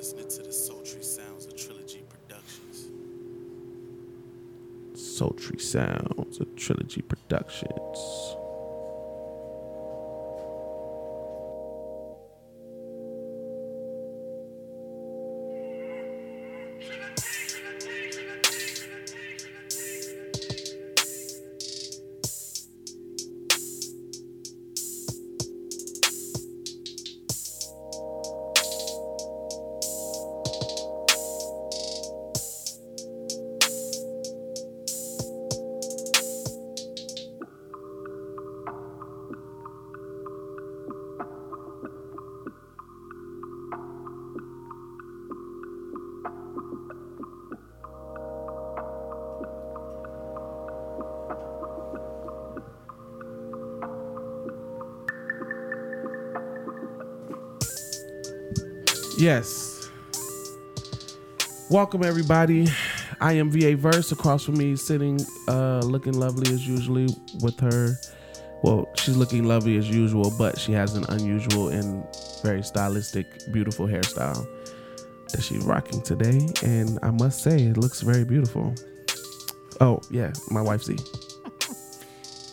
listening to the sultry sounds of Trilogy Productions. Sultry Sounds of Trilogy Productions. Welcome everybody. I am VA Verse. Across from me, sitting, uh, looking lovely as usually with her. Well, she's looking lovely as usual, but she has an unusual and very stylistic, beautiful hairstyle that she's rocking today, and I must say, it looks very beautiful. Oh yeah, my wife Z.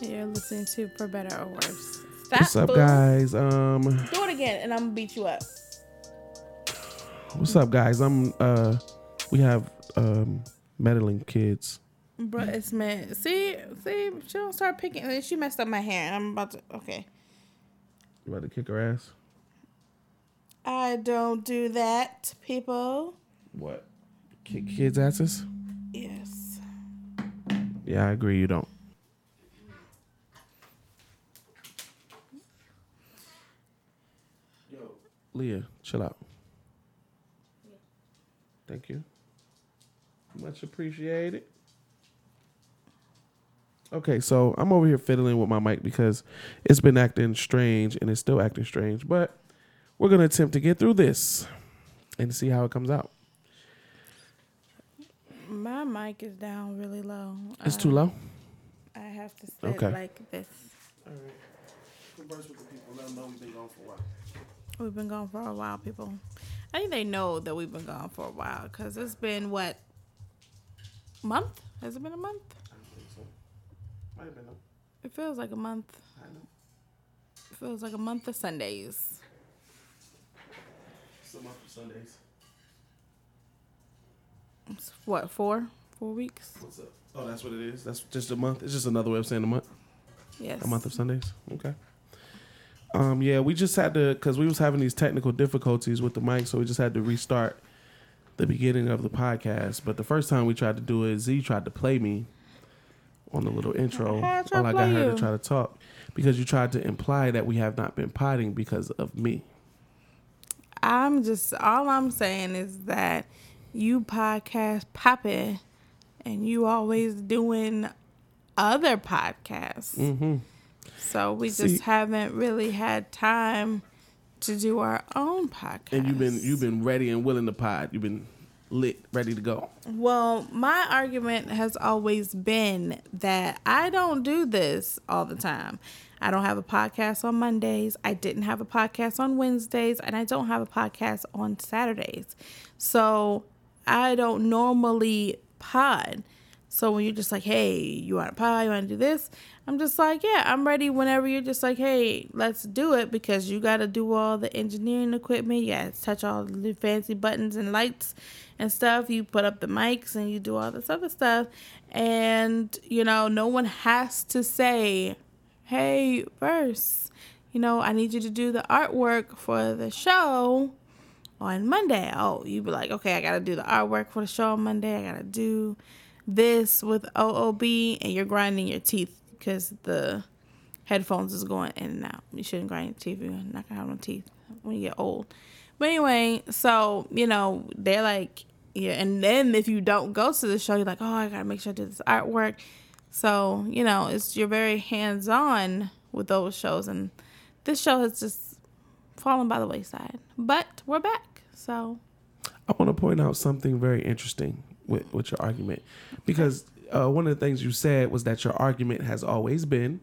You're listening to For Better or Worse. Stop, What's up, guys? Um, Do it again, and I'm gonna beat you up. what's up, guys? I'm uh, we have um meddling kids. Bro, it's man. See, see, she don't start picking. She messed up my hair, and I'm about to. Okay, You about to kick her ass? I don't do that, people. What? Kick kids' asses? Yes. Yeah, I agree. You don't. Yo, Leah, chill out. Thank you. Much appreciated. Okay, so I'm over here fiddling with my mic because it's been acting strange and it's still acting strange, but we're gonna attempt to get through this and see how it comes out. My mic is down really low. It's Uh, too low. I have to sit Okay. like this. All right. Converse with the people. Let them know we've been gone for a while. We've been gone for a while, people. I think they know that we've been gone for a while because it's been what month? Has it been a month? I don't think so. Might have been. though. It feels like a month. I know. It feels like a month of Sundays. Some up for Sundays. It's what four? Four weeks? What's up? Oh, that's what it is. That's just a month. It's just another way of saying a month. Yes. A month of Sundays. Okay. Um. Yeah, we just had to because we was having these technical difficulties with the mic, so we just had to restart the beginning of the podcast. But the first time we tried to do it, Z tried to play me on the little intro. I All I got her you? to try to talk because you tried to imply that we have not been potting because of me. I'm just all I'm saying is that you podcast popping and you always doing other podcasts. Mm-hmm. So we See- just haven't really had time to do our own podcast. And you've been you've been ready and willing to pod. You've been lit, ready to go. Well, my argument has always been that I don't do this all the time. I don't have a podcast on Mondays. I didn't have a podcast on Wednesdays, and I don't have a podcast on Saturdays. So I don't normally pod. So when you're just like, hey, you want to pod? You want to do this? I'm just like, yeah, I'm ready whenever you're just like, hey, let's do it because you got to do all the engineering equipment. You got to touch all the fancy buttons and lights and stuff. You put up the mics and you do all this other stuff. And, you know, no one has to say, hey, verse, you know, I need you to do the artwork for the show on Monday. Oh, you'd be like, okay, I gotta do the artwork for the show on Monday. I gotta do this with OOB, and you're grinding your teeth because the headphones is going in and out. You shouldn't grind your teeth. You're not gonna have no teeth when you get old. But anyway, so you know they're like, yeah, and then if you don't go to the show, you're like, oh, I gotta make sure I do this artwork. So you know, it's you're very hands on with those shows, and this show has just fallen by the wayside. But we're back, so I want to point out something very interesting with, with your argument because uh, one of the things you said was that your argument has always been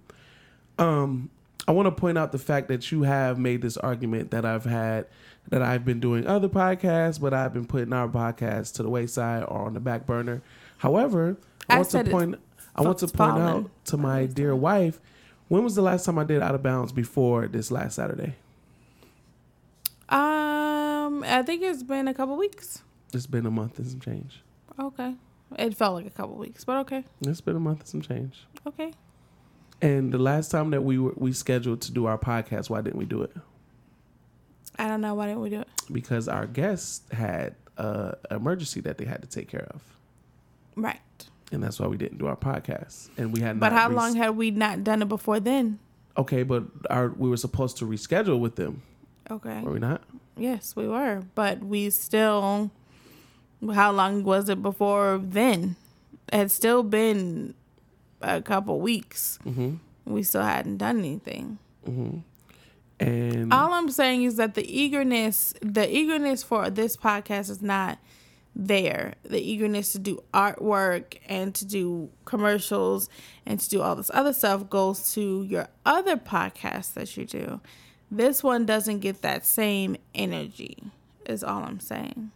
um, I want to point out the fact that you have made this argument that I've had that I've been doing other podcasts, but I've been putting our podcast to the wayside or on the back burner. However, I, I want to point I want to point out to my dear wife, when was the last time I did out of bounds before this last Saturday? Um, I think it's been a couple weeks. It's been a month and some change. Okay. It felt like a couple weeks, but okay. It's been a month and some change. Okay. And the last time that we were we scheduled to do our podcast, why didn't we do it? I don't know why didn't we do it. Because our guests had a emergency that they had to take care of, Right. and that's why we didn't do our podcast. And we had But how res- long had we not done it before then? Okay, but our we were supposed to reschedule with them, Okay. were we not? Yes, we were, but we still. How long was it before then? It had still been a couple weeks. Mm-hmm. We still hadn't done anything. Mm-hmm. And All I'm saying is that the eagerness, the eagerness for this podcast is not there. The eagerness to do artwork and to do commercials and to do all this other stuff goes to your other podcasts that you do. This one doesn't get that same energy. Is all I'm saying.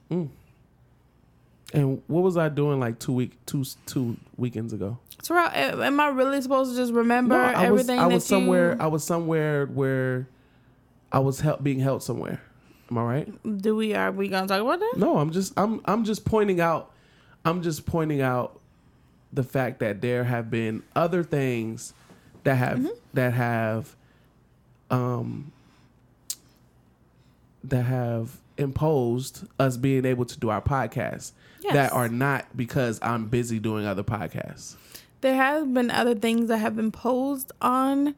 And what was I doing like two week two two weekends ago? So, am I really supposed to just remember No, I was everything I was somewhere you I was somewhere where I was help, being held somewhere. Am I right? do? We are we gonna talk about that? No, I'm just I'm I'm just pointing out I'm just pointing out the fact that there have been other things that have Mm-hmm. that have um that have imposed us being able to do our podcasts Yes. that are not because I'm busy doing other podcasts. there have been other things that have been posed on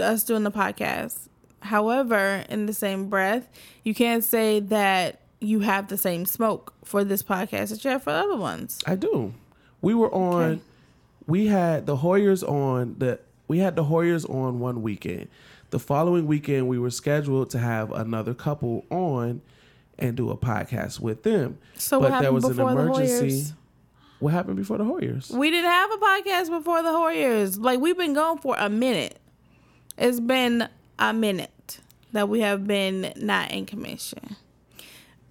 us doing the podcast. However, in the same breath, you can't say that you have the same smoke for this podcast that you have for other ones. I do. We were on. Okay. We had the Hoyers on the. We had the Hoyers on one weekend. The following weekend, we were scheduled to have another couple on and do a podcast with them. So what happened before the Hoyers? What happened before the Hoyers? We didn't have a podcast before the Hoyers. Like we've been going for a minute. It's been a minute that we have been not in commission.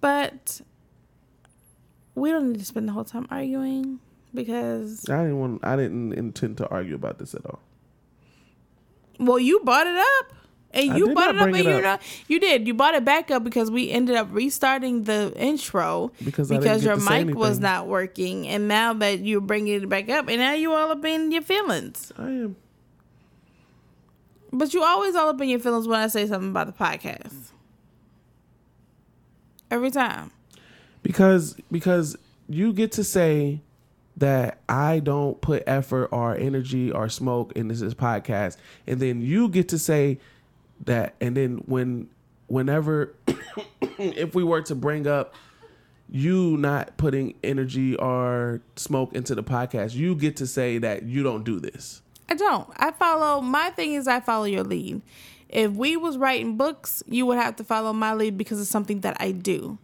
But we don't need to spend the whole time arguing because I didn't want. I didn't intend to argue about this at all. Well you bought it up. And you bought it up and it you know you did. You bought it back up because we ended up restarting the intro Because because your mic was not working and now that you're bringing it back up and now you all up in your feelings. I am. But you always all up in your feelings when I say something about the podcast. Every time. because because you get to say that I don't put effort or energy or smoke in this, this podcast, and then you get to say that, and then when whenever if we were to bring up you not putting energy or smoke into the podcast, you get to say that you don't do this. I don't. I follow my thing is I follow your lead. If we was writing books, you would have to follow my lead because it's something that I do.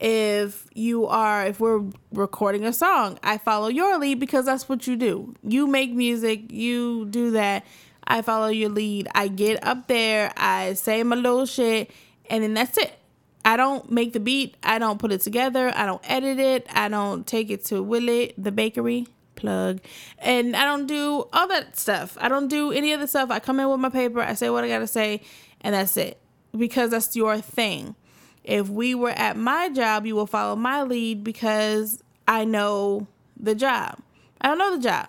If you are if we're recording a song, I follow your lead because that's what you do. You make music, you do that. I follow your lead. I get up there, I say my little shit, and then that's it. I don't make the beat. I don't put it together. I don't edit it. I don't take it to Willie, the bakery, plug. And I don't do all that stuff. I don't do any of the stuff. I come in with my paper. I say what I got to say, and that's it. Because that's your thing. If we were at my job, you will follow my lead because I know the job. I don't know the job.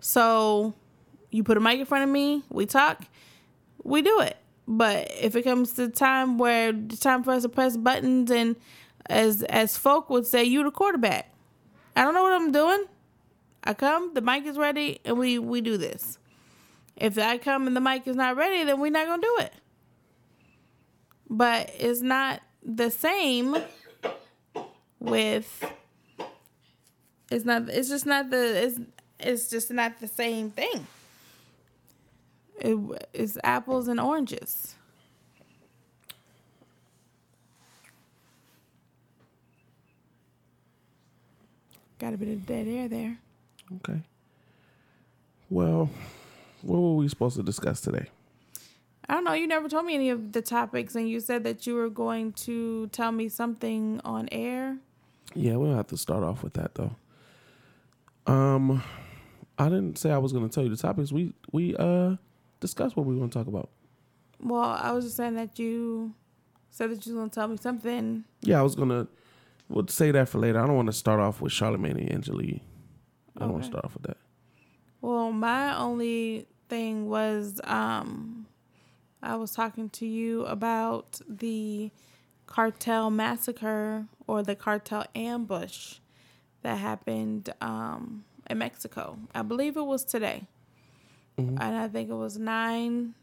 So you put a mic in front of me, we talk, we do it. But if it comes to the time where it's time for us to press buttons and as as folk would say, you the quarterback. I don't know what I'm doing. I come, the mic is ready, and we we do this. If I come and the mic is not ready, then we're not gonna do it. But it's not the same with it's not it's just not the it's it's just not the same thing. It, it's apples and oranges. Got a bit of dead air there. Okay. Well, what were we supposed to discuss today? I don't know. You never told me any of the topics, and you said that you were going to tell me something on air. Yeah, we'll have to start off with that though. Um, I didn't say I was going to tell you the topics. We we uh discussed what we want to talk about. Well, I was just saying that you said that you were going to tell me something. Yeah, I was gonna. We'll say that for later. I don't want to start off with Charlemagne and Angelique. I don't want to start off with that. Well, my only thing was um I was talking to you about the cartel massacre or the cartel ambush that happened um in Mexico. I believe it was today. Mhm. And I think it was 9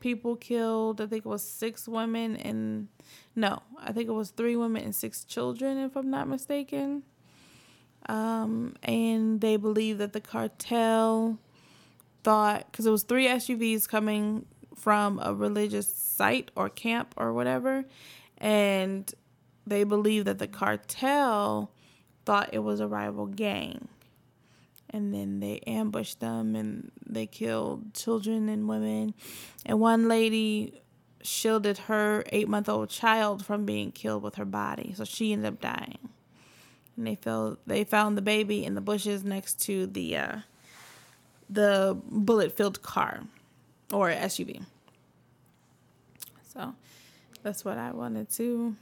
people killed. I think it was 6 women and no, I think it was 3 women and 6 children if I'm not mistaken um, and they believe that the cartel thought because it was three SUVs coming from a religious site or camp or whatever, and they believe that the cartel thought it was a rival gang, and then they ambushed them and they killed children and women, and one lady shielded her eight month old child from being killed with her body, so she ended up dying. And they fell they found the baby in the bushes next to the uh the bullet filled car or SUV. So that's what I wanted to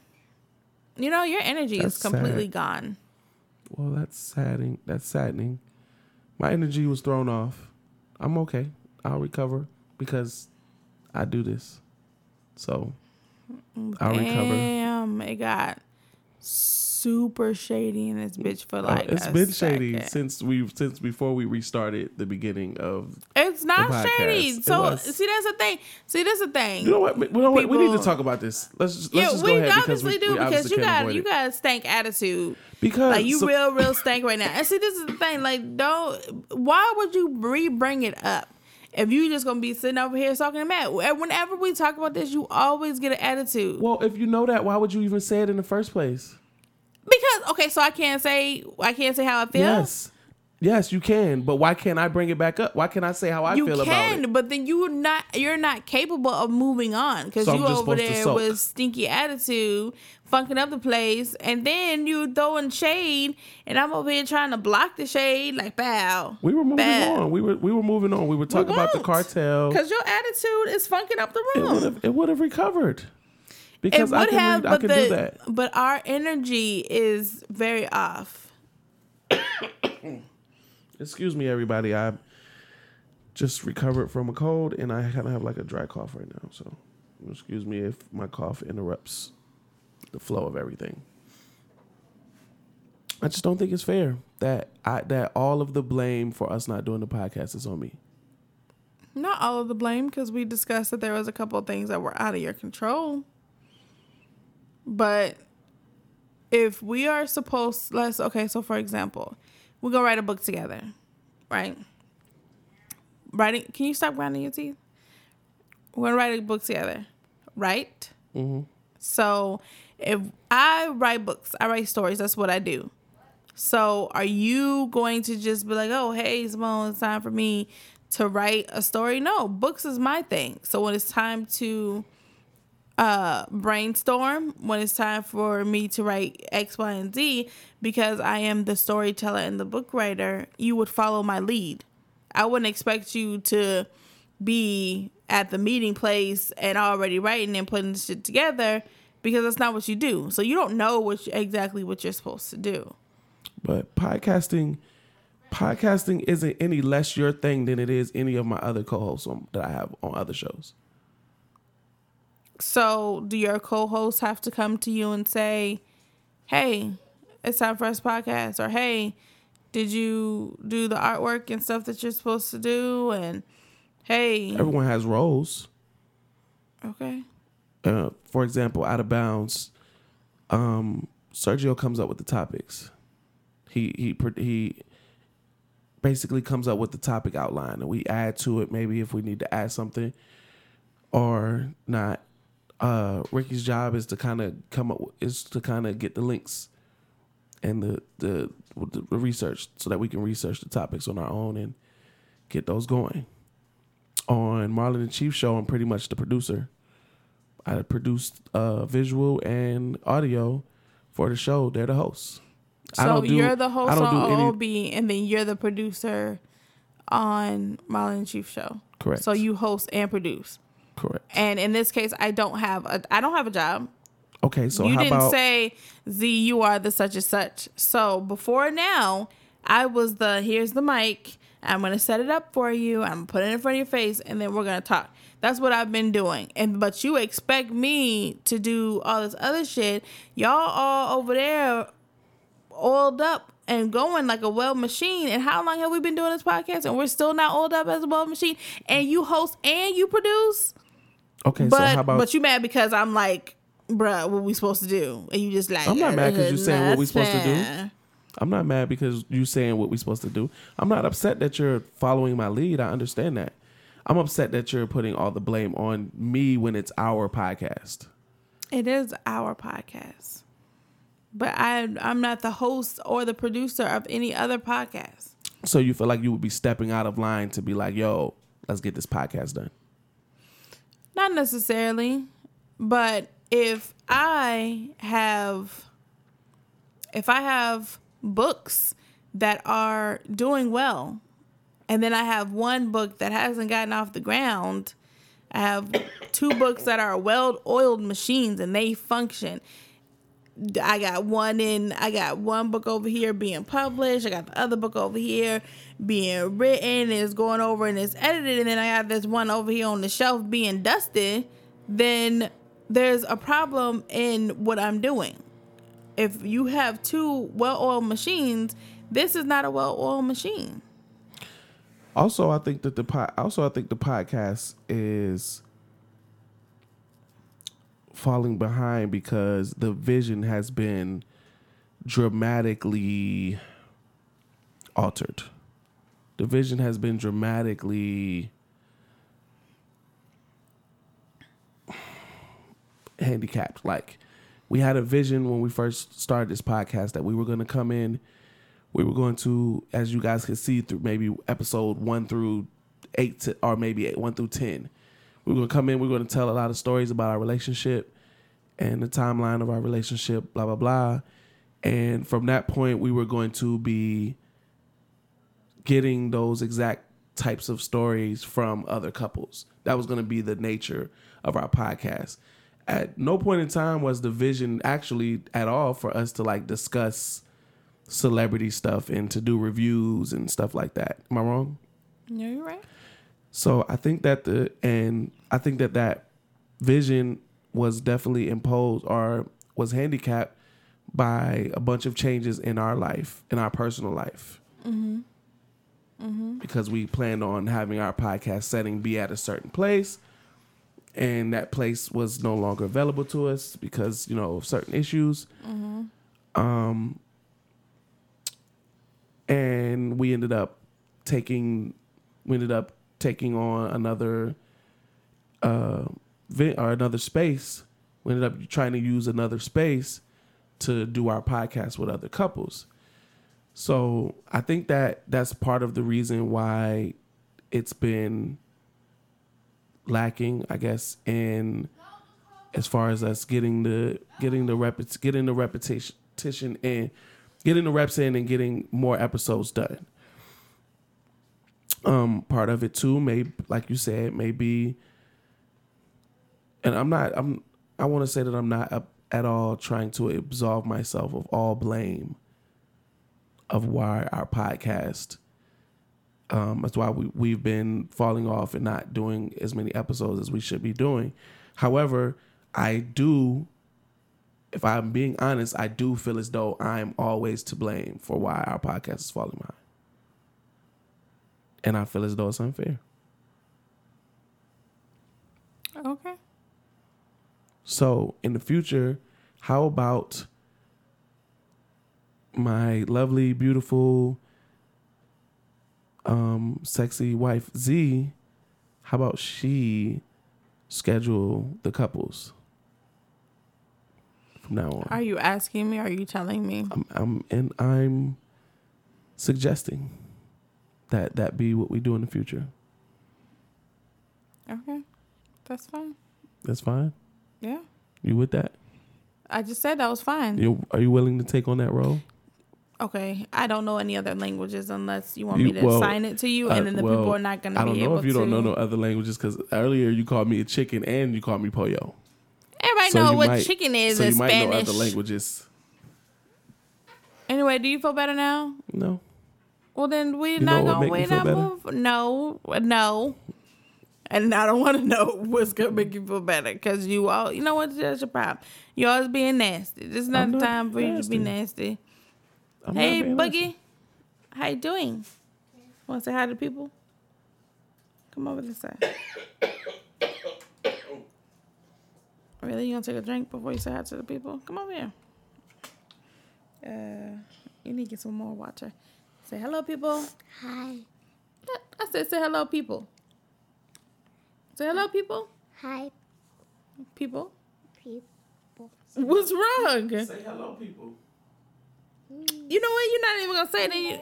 you know, your energy That's is completely sad. gone. Well, that's saddening. That's saddening. My energy was thrown off. I'm okay. I'll recover because I do this. So I'll recover. Damn, it got super shady in this bitch for Uh, like it's a been shady since we've since before we restarted the beginning of. It's not shady. So was. see that's the thing. See that's the thing. You know what? We, you know what? we need to talk about this. Let's just, yeah, let's just we go ahead obviously because we, do we because you got you it. got a stank attitude. because Like you so- real, real stank right now. And see, this is the thing. Like, don't. Why would you re bring it up if you just gonna be sitting over here talking mad? Whenever we talk about this, you always get an attitude. Well, if you know that, why would you even say it in the first place? Because okay, so I can't say I can't say how I feel. Yes. Yes, you can, but why can't I bring it back up? Why can't I say how I you feel about can, it? but then you're not you're not capable of moving on because So you over there with stinky attitude, funking up the place, and then you throwing shade, and I'm over here trying to block the shade like bow. We were moving Bad. on. We were we were moving on. We were talking about the cartel. Because your attitude is funking up the room. it would have recovered. It Because I would can have, read, I but can the do that. but our energy is very off. Excuse me, everybody. I just recovered from a cold, and I kind of have like a dry cough right now. So, excuse me if my cough interrupts the flow of everything. I just don't think it's fair that I that all of the blame for us not doing the podcast is on me. Not all of the blame because we discussed that there was a couple of things that were out of your control. But if we are supposed, let's okay. So for example, we're gonna write a book together, right? Writing. Can you stop grinding your teeth? We're gonna write a book together, right? Mm-hmm. So if I write books, I write stories. That's what I do. So are you going to just be like, oh, hey, Simone, it's time for me to write a story? No, books is my thing. So when it's time to uh brainstorm, when it's time for me to write X, Y, and Z, because I am the storyteller and the book writer, you would follow my lead. I wouldn't expect you to be at the meeting place and already writing and putting shit together because that's not what you do. So you don't know what exactly what you're supposed to do. But podcasting, podcasting isn't any less your thing than it is any of my other co-hosts on, that I have on other shows. So do your co-hosts have to come to you and say, "Hey, it's time for us podcast," or "Hey, did you do the artwork and stuff that you're supposed to do?" And hey, Everyone has roles. okay, uh, for example, out of bounds, um, Sergio comes up with the topics. He he he basically comes up with the topic outline, and we add to it maybe if we need to add something or not. Uh, Ricky's job is to kind of come up is to kind of get the links and the, the the research so that we can research the topics on our own and get those going. on Marlon and Chief show, I'm pretty much the producer. I produced uh, visual and audio for the show. They're the hosts. So do- you're the host on any- OOB, and then you're the producer on Marlon and Chief show. Correct. So you host and produce. Correct. And in this case, I don't have a I don't have a job. Okay, so you didn't about say Z, you are the such and such. So before now, I was the here's the mic. I'm gonna set it up for you. I'm gonna put it in front of your face, and then we're gonna talk. That's what I've been doing. And but you expect me to do all this other shit. Y'all all over there oiled up and going like a well machine. And how long have we been doing this podcast? And we're still not oiled up as a well machine. And you host and you produce. Okay? But so how about but you mad because I'm like, bruh, what we supposed to do? And you just like I'm not mad because you saying what we supposed to do. I'm not mad because you saying what we're supposed to do. I'm not upset that you're following my lead. I understand that. I'm upset that you're putting all the blame on me when it's our podcast. It is our podcast. But I I'm not the host or the producer of any other podcast. So you feel like you would be stepping out of line to be like, "Yo, let's get this podcast done." Not necessarily, but if I have if I have books that are doing well and then I have one book that hasn't gotten off the ground, I have two books that are well-oiled machines and they function. I got one in I got one book over here being published. I got the other book over here being written, it's going over and it's edited, and then I got this one over here on the shelf being dusted, then there's a problem in what I'm doing. If you have two well-oiled machines, this is not a well-oiled machine. Also, I think that the pod, also I think the podcast is falling behind because the vision has been dramatically altered. The vision has been dramatically handicapped. Like, we had a vision when we first started this podcast that we were going to come in. We were going to, as you guys can see through maybe episode one through eight, to, or maybe eight, one through 10, were going to come in. We are going to tell a lot of stories about our relationship and the timeline of our relationship, blah blah blah. And from that point, we were going to be getting those exact types of stories from other couples. That was going to be the nature of our podcast. At no point in time was the vision actually at all for us to like discuss celebrity stuff and to do reviews and stuff like that. Am I wrong? No, you're right. So I think that the and I think that that vision was definitely imposed or was handicapped by a bunch of changes in our life, in our personal life. Mm-hmm. Mm-hmm. Because we planned on having our podcast setting be at a certain place, and that place was no longer available to us because you know of certain issues. Mm-hmm. Um, and we ended up taking we ended up taking on another uh vi- or another space. We ended up trying to use another space to do our podcast with other couples. So i think that that's part of the reason why it's been lacking i guess in as far as us getting the getting the repet getting the repetition in getting the reps in and getting more episodes done um part of it too may like you said maybe. and i'm not i'm i want to say that i'm not at all trying to absolve myself of all blame of why our podcast um that's why we, we've been falling off and not doing as many episodes as we should be doing however i do if i'm being honest i do feel as though i'm always to blame for why our podcast is falling behind and I feel as though it's unfair. Okay. So in the future, how about my lovely, beautiful, um, sexy wife Z? How about she schedule the couples from now on? Are you asking me? Are you telling me? I'm, I'm and I'm suggesting that that be what we do in the future. Okay. That's fine. That's fine. Yeah. You with that? I just said that was fine. You are you willing to take on that role? Okay. I don't know any other languages unless you want You- me to well, sign it to you, uh, and then the well, people are not going to. I don't be know able if you to. don't know no other languages because earlier you called me a chicken and you called me pollo. Everybody So know what might- chicken is so in you might know Spanish. other languages. Anyway, do you feel better now? No. Well, then we're You not gonna make me we feel not move. No, no. And I don't want to know what's gonna make you feel better because you all, you know what? That's your problem. You always being nasty. This is not the not time for you to be nasty. I'm hey, Boogie, nasty. how you doing? Want to say hi to people? Come over this side. Really, you gonna take a drink before you say hi to the people? Come over here. Uh, you need to get some more water. Say hello, people. Hi. I said, say hello, people. Say hello, people. Hi, People. people. What's wrong? Say hello, people. You know what? You're not even gonna say that. You,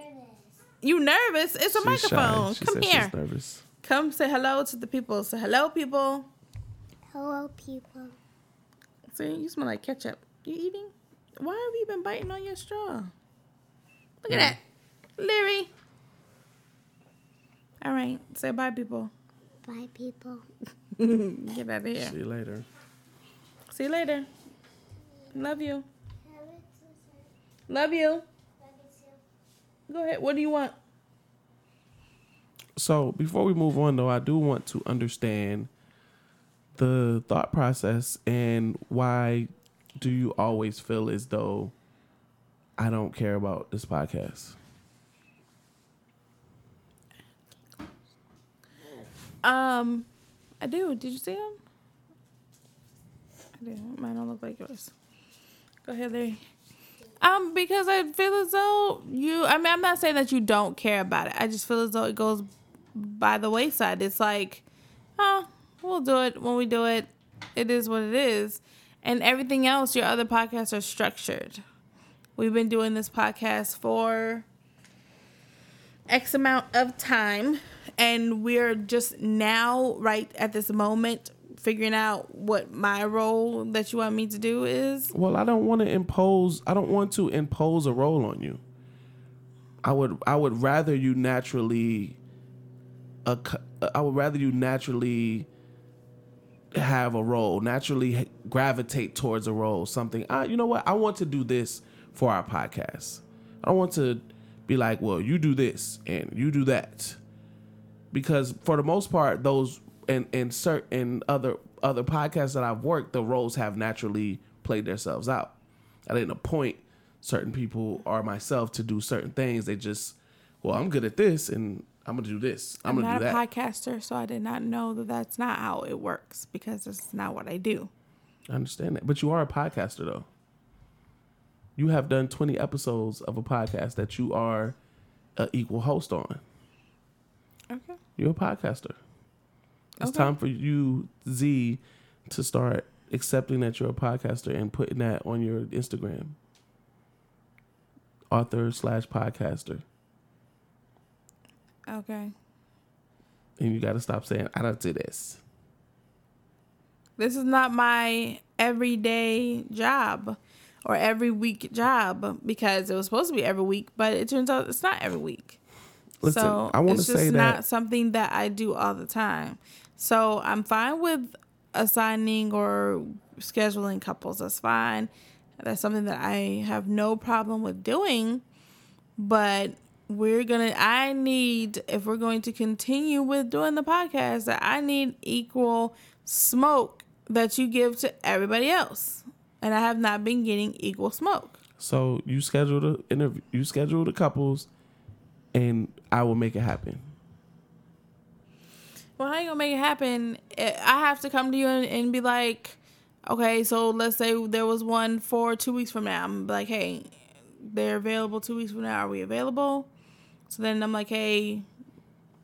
you nervous? It's a She's microphone. She Come here. She's nervous. Come say hello to the people. Say hello, people. Hello, people. See, you smell like ketchup. You eating? Why have you been biting on your straw? Look at mm. that, Larry. All right, say bye, people. Bye, people. Get out of here. See you later. See you later. Love you. Love you. Go ahead. What do you want? So before we move on, though, I do want to understand the thought process and why do you always feel as though I don't care about this podcast? Um, I do. Did you see him? I. Mine don't look like yours. Go ahead, Larry. Um, because I feel as though you. I mean, I'm not saying that you don't care about it. I just feel as though it goes by the wayside. It's like, oh, we'll do it when we do it. It is what it is, and everything else. Your other podcasts are structured. We've been doing this podcast for X amount of time, and we're just now, right at this moment, figuring out what my role that you want me to do is. Well, I don't want to impose. I don't want to impose a role on you. I would. I would rather you naturally. I would rather you naturally have a role, naturally gravitate towards a role. Something. I, you know what? I want to do this for our podcast. I don't want to be like, well, you do this and you do that, because for the most part, those and and certain other other podcasts that I've worked, the roles have naturally played themselves out. I didn't appoint certain people or myself to do certain things. They just, well, I'm good at this and I'm gonna do this. I'm, I'm, gonna do that. I'm not a that. podcaster, so I did not know that that's not how it works because it's not what I do. I understand that, but you are a podcaster though. You have done 20 episodes of a podcast that you are an equal host on. Okay. You're a podcaster. It's Okay. time for you, Z, to start accepting that you're a podcaster and putting that on your Instagram. Author slash podcaster. Okay. And you got to stop saying, I don't do this. This is not my everyday job or every week job because it was supposed to be every week, but it turns out it's not every week. Listen, so I want to it's just say not something that I do all the time. So I'm fine with assigning or scheduling couples. That's fine. That's something that I have no problem with doing. But we're gonna. I need if we're going to continue with doing the podcast, that I need equal smoke that you give to everybody else, and I have not been getting equal smoke. So you schedule the interview, you schedule the couples, and I will make it happen. Well, how you gonna make it happen? I I have to come to you and, and be like, okay, so let's say there was one for two weeks from now. I'm like, hey, they're available two weeks from now. Are we available? So then I'm like, hey,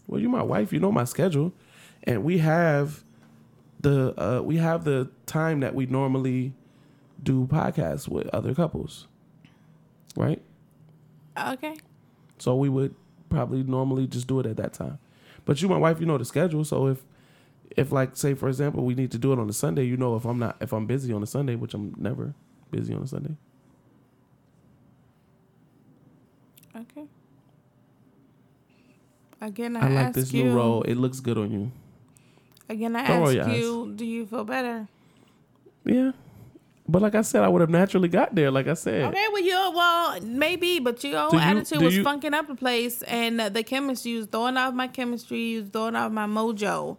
Well, you're my wife. You know my schedule, and we have the uh, we have the time that we normally do podcasts with other couples, right? okay, So we would probably normally just do it at that time. But you, my wife, you know the schedule. So if if like say for example we need to do it on a Sunday, you know if I'm not if I'm busy on a Sunday, which I'm never busy on a Sunday. Okay. Again, I, I, like ask this you. new role. It looks good on you. Again, I Don't ask you. Do you feel better? Yeah. But like I said, I would have naturally got there. Like I said, Okay, well, you well maybe, but your you- attitude was you- funking up the place, and the chemistry was throwing off my chemistry, you was throwing off my mojo,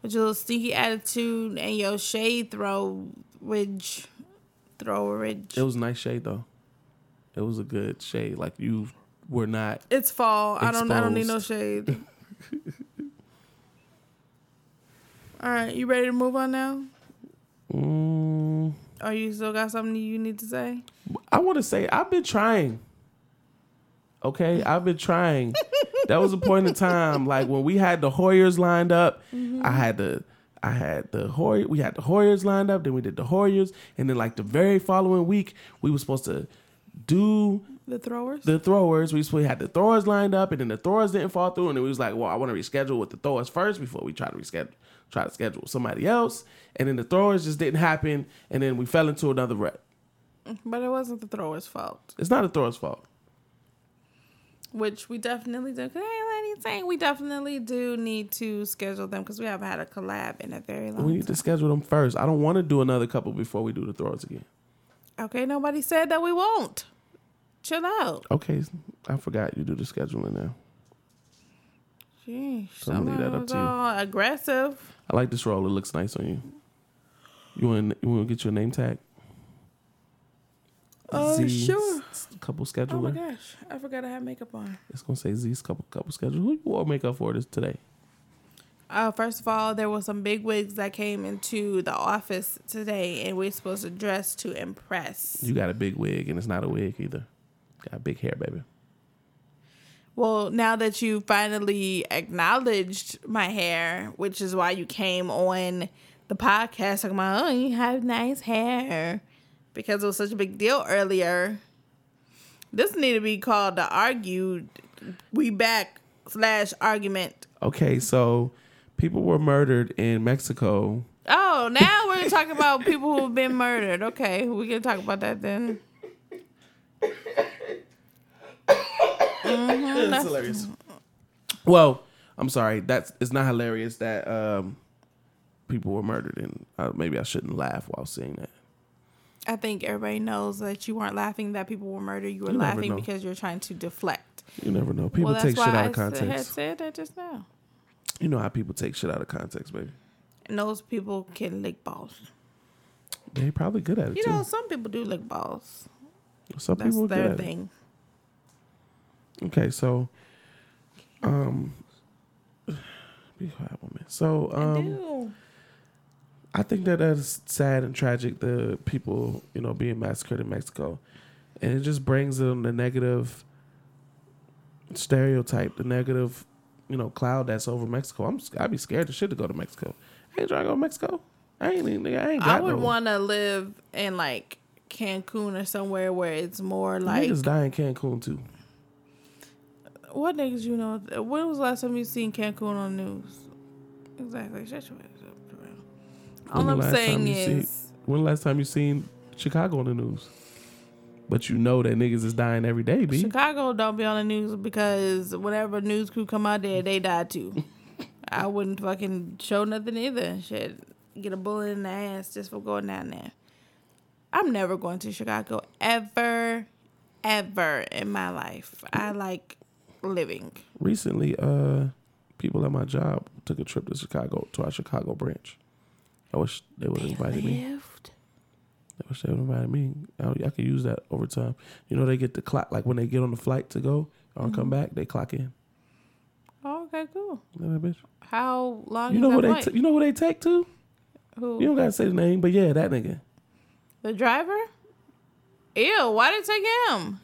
with your little stinky attitude and your shade throw, ridge, throw ridge. it was nice shade though. It was a good shade. Like you were not. It's fall. I don't. I don't need no shade. All right, you ready to move on now? Mm, Or you still got something you need to say? I want to say I've been trying. Okay, I've been trying. that was a point in time, like when we had the Hoyers lined up. Mm-hmm. I had the, I had the Hoy. We had the Hoyers lined up. Then we did the Hoyers, and then like the very following week, we were supposed to do The throwers. the throwers. We we had the throwers lined up, and then the throwers didn't fall through, and then we was like, well, I want to reschedule with the throwers first before we try to reschedule, try to schedule somebody else, and then the throwers just didn't happen, and then we fell into another rut. but it wasn't the throwers' fault. It's not the throwers' fault. which we definitely do. Cause I ain't saying we definitely do need to schedule them because we haven't had a collab in a very long We need to schedule them first. I don't want to do another couple before we do the throwers again. Okay, nobody said that we won't. Chill out. Okay, I forgot you do the scheduling now. Sheesh, So I'm gonna leave that up to you. all aggressive. I like this roll. It looks nice on you. You want you want to get your name tag? Oh, Z's sure. Couple schedule. Oh my gosh, I forgot I had makeup on. it's gonna say Z's couple couple scheduler. Who you wore makeup for this today? Uh, first of all, there were some big wigs that came into the office today, and we're supposed to dress to impress. You got a big wig, and it's not a wig either. Got big hair, baby. Well, now that you finally acknowledged my hair, which is why you came on the podcast talking about, oh, you have nice hair, because it was such a big deal earlier. This need to be called the argued we back slash argument. Okay, so people were murdered in Mexico. Oh, now we're talking about people who've been murdered. Okay, we can talk about that then. Mhm, That's hilarious. Well, I'm sorry. That's it's not hilarious that um, people were murdered, and uh, maybe I shouldn't laugh while saying that. I think everybody knows that you weren't laughing that people were murdered. You were You laughing because you're trying to deflect. You never know. People well, take shit out of I s- had said that just now. You know how people take shit out of context, baby. And those people can lick balls. They probably good at it You too. know, some people do lick balls. Some That's people their thing. it. Okay, so um, be quiet minute. So I um, do. I think that that's sad and tragic. The people, you know, being massacred in Mexico, and it just brings them the negative stereotype, the negative, you know, cloud that's over Mexico. I'm, I'd be scared to shit to go to Mexico. I ain't trying to go to Mexico. I ain't, even- I ain't I would no. want to live in like Cancun or somewhere where it's more like Niggas die in Cancun too. What niggas you know. When was the last time you seen Cancun on the news? Exactly. Shut your ass up. All I'm saying time you see- is, When the last time you seen Chicago on the news? But you know that niggas is dying every day, b. Chicago don't be on the news because whenever news crew come out there, they die too. I wouldn't fucking show nothing either. Shit, get a bullet in the ass just for going down there. I'm never going to Chicago ever, ever in my life. I like living. Recently, uh, people at my job took a trip to Chicago to our Chicago branch. I wish they would have invited me. I wish they would have invited me. I, I could use that over time. You know, they get the clock like when they get on the flight to go or Mm-hmm. come back, they clock in. Oh, okay, cool. That bitch. How long You is know who they t- you know who they take to? Who? You don't gotta say the name, but yeah, that nigga. The driver? Ew, why did they take him?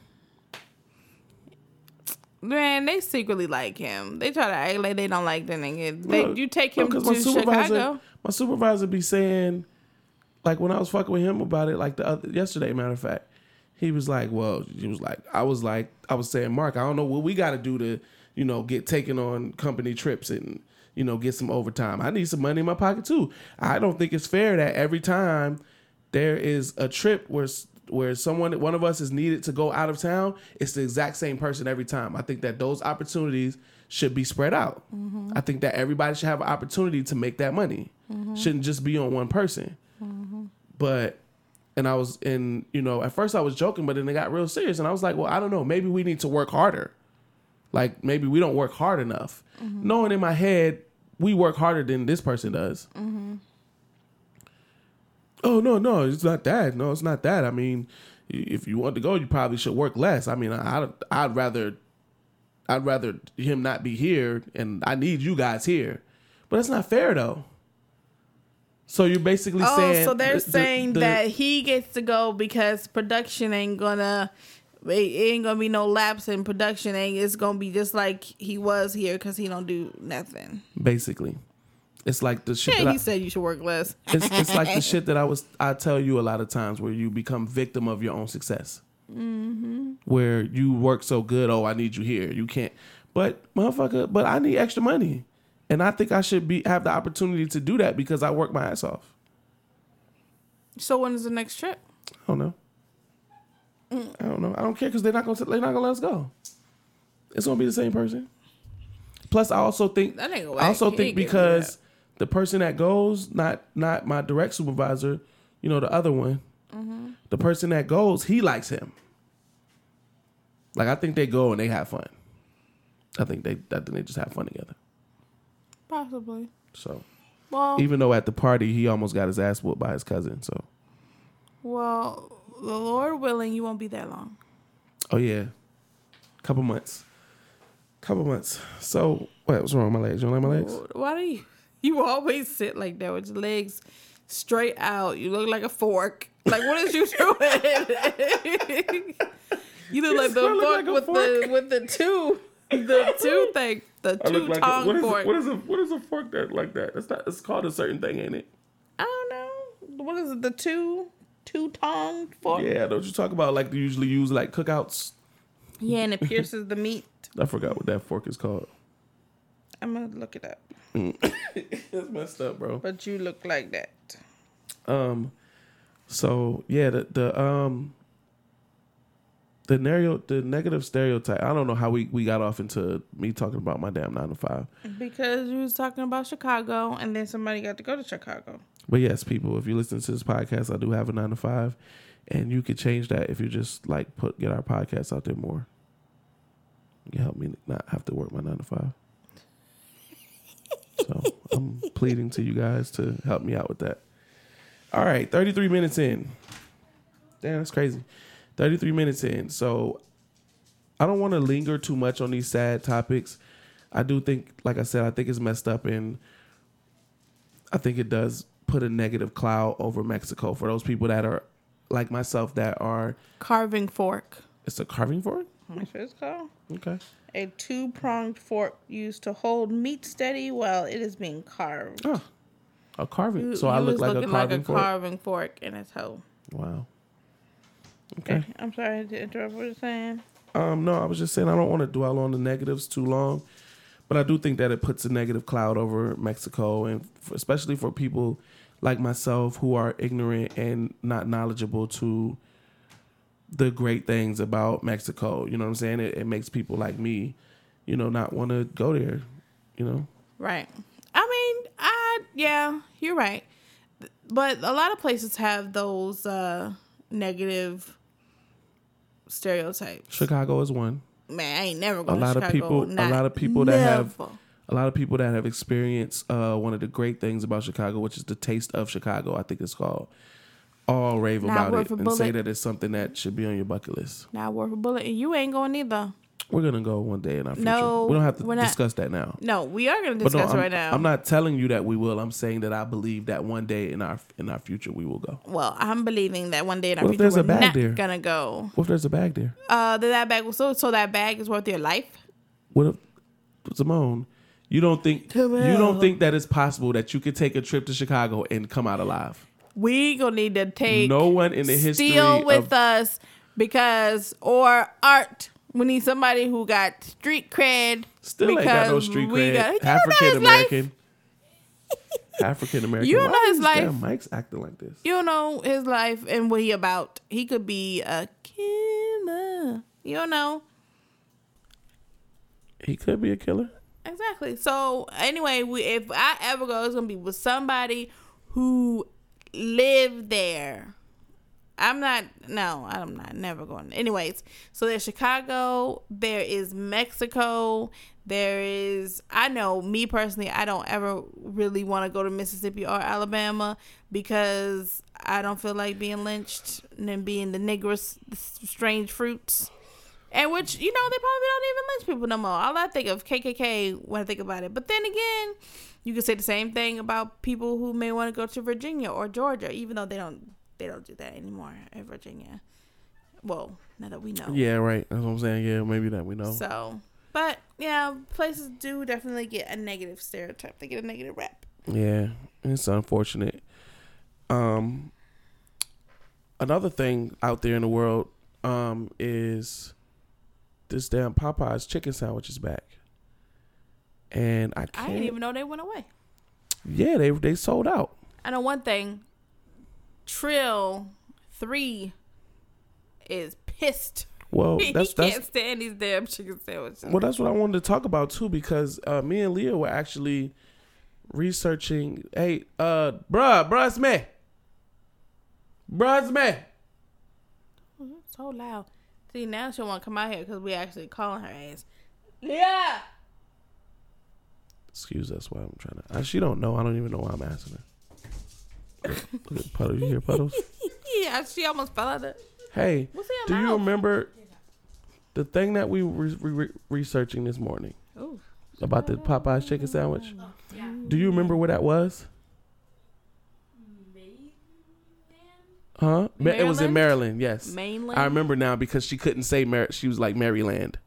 Man, they secretly like him. They try to act like they don't like the nigga. They, you take him to my supervisor, Chicago. my supervisor be saying, like when I was fucking with him about it, like the other yesterday, matter of fact, he was like, "Well, he was like, I was like, I was saying, Mark, I don't know what we got to do to, you know, get taken on company trips and you know, get some overtime. I need some money in my pocket too. I don't think it's fair that every time there is a trip where where someone one of us is needed to go out of town, it's the exact same person every time. I think that those opportunities should be spread out. Mm-hmm. I think that everybody should have an opportunity to make that money. Mm-hmm. Shouldn't just be on one person. Mm-hmm. But and I was in, you know, at first I was joking, but then it got real serious and I was like, well, I don't know, maybe we need to work harder. Like maybe we don't work hard enough. Knowing in my head we work harder than this person does. Oh no, no, it's not that. No, it's not that. I mean, if you want to go, you probably should work less. I mean, I, I'd, I'd rather, I'd rather him not be here, and I need you guys here. But that's not fair, though. So you're basically Oh, saying, so they're the- saying the- that he gets to go because production ain't gonna. It ain't gonna be no lapse in production. Ain't it's gonna be just like he was here because he don't do nothing. basically, it's like the shit. Yeah, that he I- said you should work less. it's, it's like the shit that I was I tell you a lot of times where you become victim of your own success. Mm-hmm. Where you work so good, oh, I need you here. You can't, but motherfucker, but I need extra money, and I think I should be have the opportunity to do that because I work my ass off. So when is the next trip? I don't know. I don't know. I don't care because they're not gonna they're not gonna let us go. It's gonna be the same person. Plus, I also think I also He think ain't giving you because the person that goes, not not my direct supervisor, you know, the other one, Mm-hmm. the person that goes, he likes him. Like I think they go and they have fun. I think they I think they just have fun together. Possibly. So Well, even though at the party he almost got his ass whooped by his cousin. So well, the Lord willing, you won't be that long. oh yeah, couple months, couple months. So what? What's wrong with my legs? You don't like my legs? Why do you? You always sit like that with your legs straight out. You look like a fork. Like what is you doing? you look like the fork like with the with the two, the two thing, the two like tongue what is fork. a, what is a what is a fork that like that? It's not. It's called a certain thing, ain't it? I don't know. What is it? The two two tongue fork. Yeah, don't you talk about like they usually use like cookouts? Yeah, and it pierces the meat. I forgot what that fork is called. I'm gonna look it up. It's messed up, bro. But you look like that. Um, so yeah, the the um the narrow the negative stereotype. I don't know how we we got off into me talking about my damn nine to five. Because you was talking about Chicago, and then somebody got to go to Chicago. But yes, people, if you listen to this podcast, I do have a nine to five, and you could change that if you just like put get our podcast out there more. You help me not have to work my nine to five. So I'm pleading to you guys to help me out with that. All right, 33 minutes in. Damn, that's crazy. 33 minutes in. So I don't want to linger too much on these sad topics. I do think, like I said, I think it's messed up and I think it does put a negative cloud over Mexico for those people that are like myself that are Carving fork. it's a carving fork? That's what it's called. Okay. A two pronged fork used to hold meat steady while it is being carved. Oh. A carving. You- so I look like a carving like a fork. carving fork in its hoe. wow. Okay. I'm sorry to interrupt what you're saying. Um, no, I was just saying I don't want to dwell on the negatives too long, but I do think that it puts a negative cloud over Mexico, and f especially for people like myself who are ignorant and not knowledgeable to the great things about Mexico. You know what I'm saying? It, it makes people like me, you know, not want to go there. You know, Right. I mean, I yeah, you're right. But a lot of places have those uh negative stereotypes. Chicago is one. Man, I ain't never going. A lot to of Chicago. people, a lot of people that have a lot of people that have experienced uh, one of the great things about Chicago, which is the taste of Chicago. I think it's called. All rave Not about it and say that it's something that should be on your bucket list. Not worth a bullet. And you ain't going either. We're gonna go one day in our future. No, we don't have to not. discuss that now. No, we are going to But no, discuss right now. I'm not telling you that we will. I'm saying that I believe that one day in our in our future we will go. Well, I'm believing that one day in our What future there's we're a bag not there? gonna go. What if there's a bag there? Uh, that that bag was so so that bag is worth your life. What if Simone? You don't think you don't think that it's possible that you could take a trip to Chicago and come out alive? We gonna need to take No one in the history steal with of us because or art We need somebody who got street cred. Still ain't got no street cred. got- You don't know African. American. African American. You don't know his life. Damn, Mike's acting like this. You don't know his life and what he about. He could be a killer. You don't know. He could be a killer. Exactly. So anyway, we, if I ever go, it's gonna be with somebody who lived there. I'm not. No, I'm not. Never going. Anyways, so there's Chicago. There is Mexico. There is. I know me personally. I don't ever really want to go to Mississippi or Alabama because I don't feel like being lynched and then being the niggers, strange fruits. And which, you know, they probably don't even lynch people no more. All I think of KKK when I think about it. But then again, you could say the same thing about people who may want to go to Virginia or Georgia, even though they don't they don't do that anymore in Virginia. Well, now that we know. Yeah, right. That's what I'm saying. Yeah, maybe that we know. So, but yeah, places do definitely get a negative stereotype. They get a negative rap. Yeah, it's unfortunate. Um, another thing out there in the world um is this damn Popeyes chicken sandwich is back, and I can't. I didn't even know they went away. yeah, they they sold out. I know one thing. Trill three is pissed. Well, he that's can't stand these damn chicken sandwiches. well, that's what I wanted to talk about too because uh, me and Leah were actually researching. Hey, uh, bruh, bruh, it's me. Bruh, it's me. so loud. See now she won't come out here because we actually calling her ass. Yeah. Excuse us while I'm trying to. She don't know. I don't even know why I'm asking her. Look, look at Puddle. You hear Puddles? Yeah, she almost fell out of. Hey, do your you remember the thing that we were re- re- researching this morning Ooh. about the Popeyes chicken sandwich? Oh, yeah. Do you remember where that was? Huh? Ma- It was in Maryland. Yes, Mainland. I remember now because she couldn't say Mar- She was like Maryland.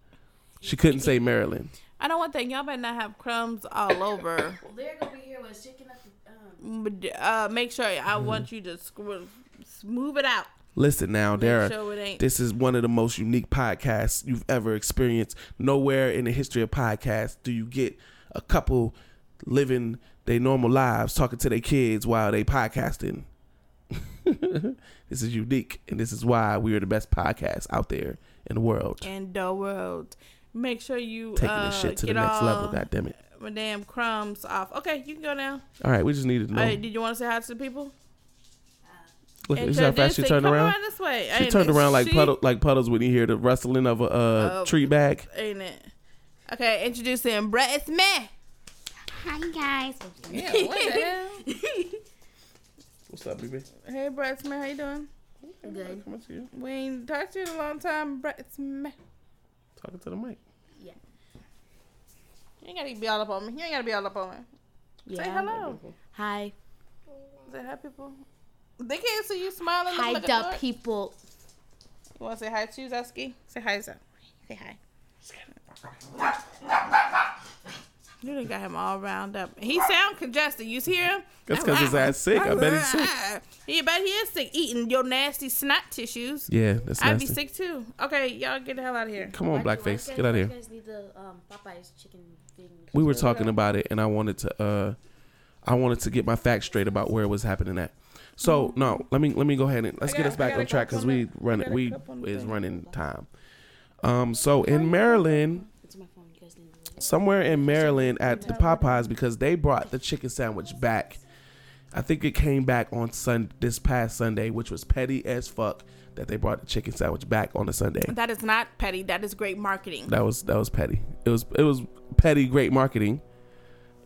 She couldn't say Maryland. I know one thing. Y'all better not have crumbs all over. They're gonna be here with chicken up the um But, uh, make sure. I Mm-hmm. want you to screw, move it out. Listen now, Make Dara. sure it ain't. This is one of the most unique podcasts you've ever experienced. Nowhere in the history of podcasts do you get a couple living their normal lives, talking to their kids while they podcasting. this is unique, and this is why we are the best podcast out there in the world. in the world. Make sure you Taking uh, this shit to the next level. God damn it! My damn crumbs off. Okay, you can go now. All right, we just needed to know. Hey, did you want to say hi to the people? Look, you see how fast she turned come around. this way. She Ain't turned it? around like She- puddle, like puddles when you hear the rustling of a uh, Oh. tree bag. Ain't it? Okay, introducing Brett Smith. Hi guys. Yeah, what the hell? What's up, baby? Hey, Brett Smith, how you doing? good. Coming to you. We ain't talked to you in a long time, Brett Smith. Talking to the mic. Yeah. You ain't gotta be all up on me. You ain't gotta be all up on me. Say hello. Hi. Say hi, people. They can't see you smiling. Hi Look the at people. You want to say hi to Zusky? Say hi, Zusky. Say hi. You done got him all round up. He sound congested. You hear him? That's because his ass sick. I bet he's sick. He bet he is sick eating your nasty snot tissues. Yeah, that's nasty. I'd be sick too. Okay, y'all get the hell out of here. Come on, blackface, get out of here. You guys need the um, Popeyes chicken thing. We were talking about it, and I wanted to, uh, I wanted to get my facts straight about where it was happening at. So no, let me let me go ahead and let's I get us back on track because we run got a we cup on the is running time. Um, so in Maryland, It's my phone. You guys need to. Somewhere in Maryland at the Popeyes because they brought the chicken sandwich back. I think it came back on Sun this past Sunday, which was petty as fuck that they brought the chicken sandwich back on a Sunday. That is not petty. That is great marketing. That was that was petty. It was it was petty great marketing.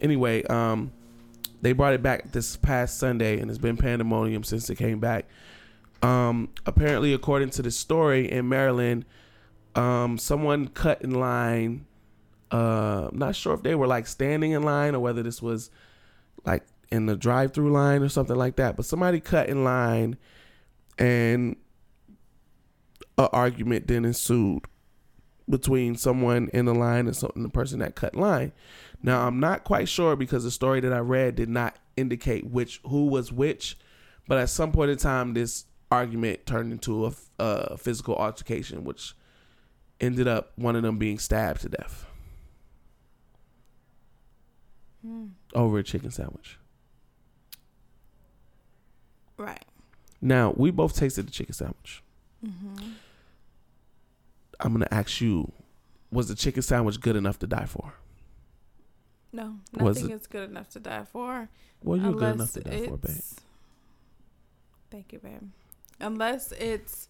Anyway, um they brought it back this past Sunday and it's been pandemonium since it came back. Um apparently according to the story in Maryland, um someone cut in line I'm not sure if they were like standing in line or whether this was like in the drive-through line or something like that, but somebody cut in line and a argument then ensued between someone in the line and something the person that cut line. Now I'm not quite sure because the story that I read did not indicate which who was which, but at some point in time this argument turned into a physical altercation, which ended up one of them being stabbed to death Mm. over a chicken sandwich. Right. Now we both tasted the chicken sandwich. Mm-hmm. I'm gonna ask you: Was the chicken sandwich good enough to die for? No, Was nothing it- is good enough to die for. Well, you're good enough to die for, babe. Thank you, babe. Unless it's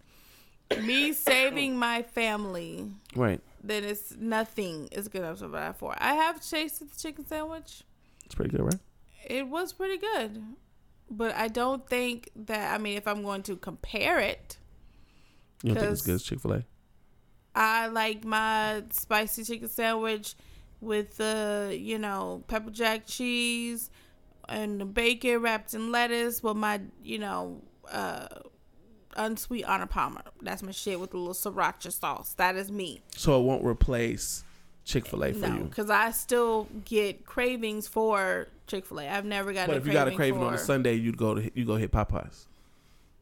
me saving my family, Right. Then it's nothing is good enough to die for. I have tasted the chicken sandwich. It's pretty good, right? It was pretty good. But I don't think that I mean if I'm going to compare it, You don't think it's good as Chick Fil A? I like my spicy chicken sandwich with the, you know, pepper jack cheese and the bacon wrapped in lettuce with my, you know, uh unsweet Arnold Palmer. That's my shit with a little sriracha sauce. That is me. So it won't replace Chick Fil A for No, you. because I still get cravings for Chick Fil A. I've never gotten. But a if you got a craving craving on a Sunday, you'd go to you go hit Popeyes.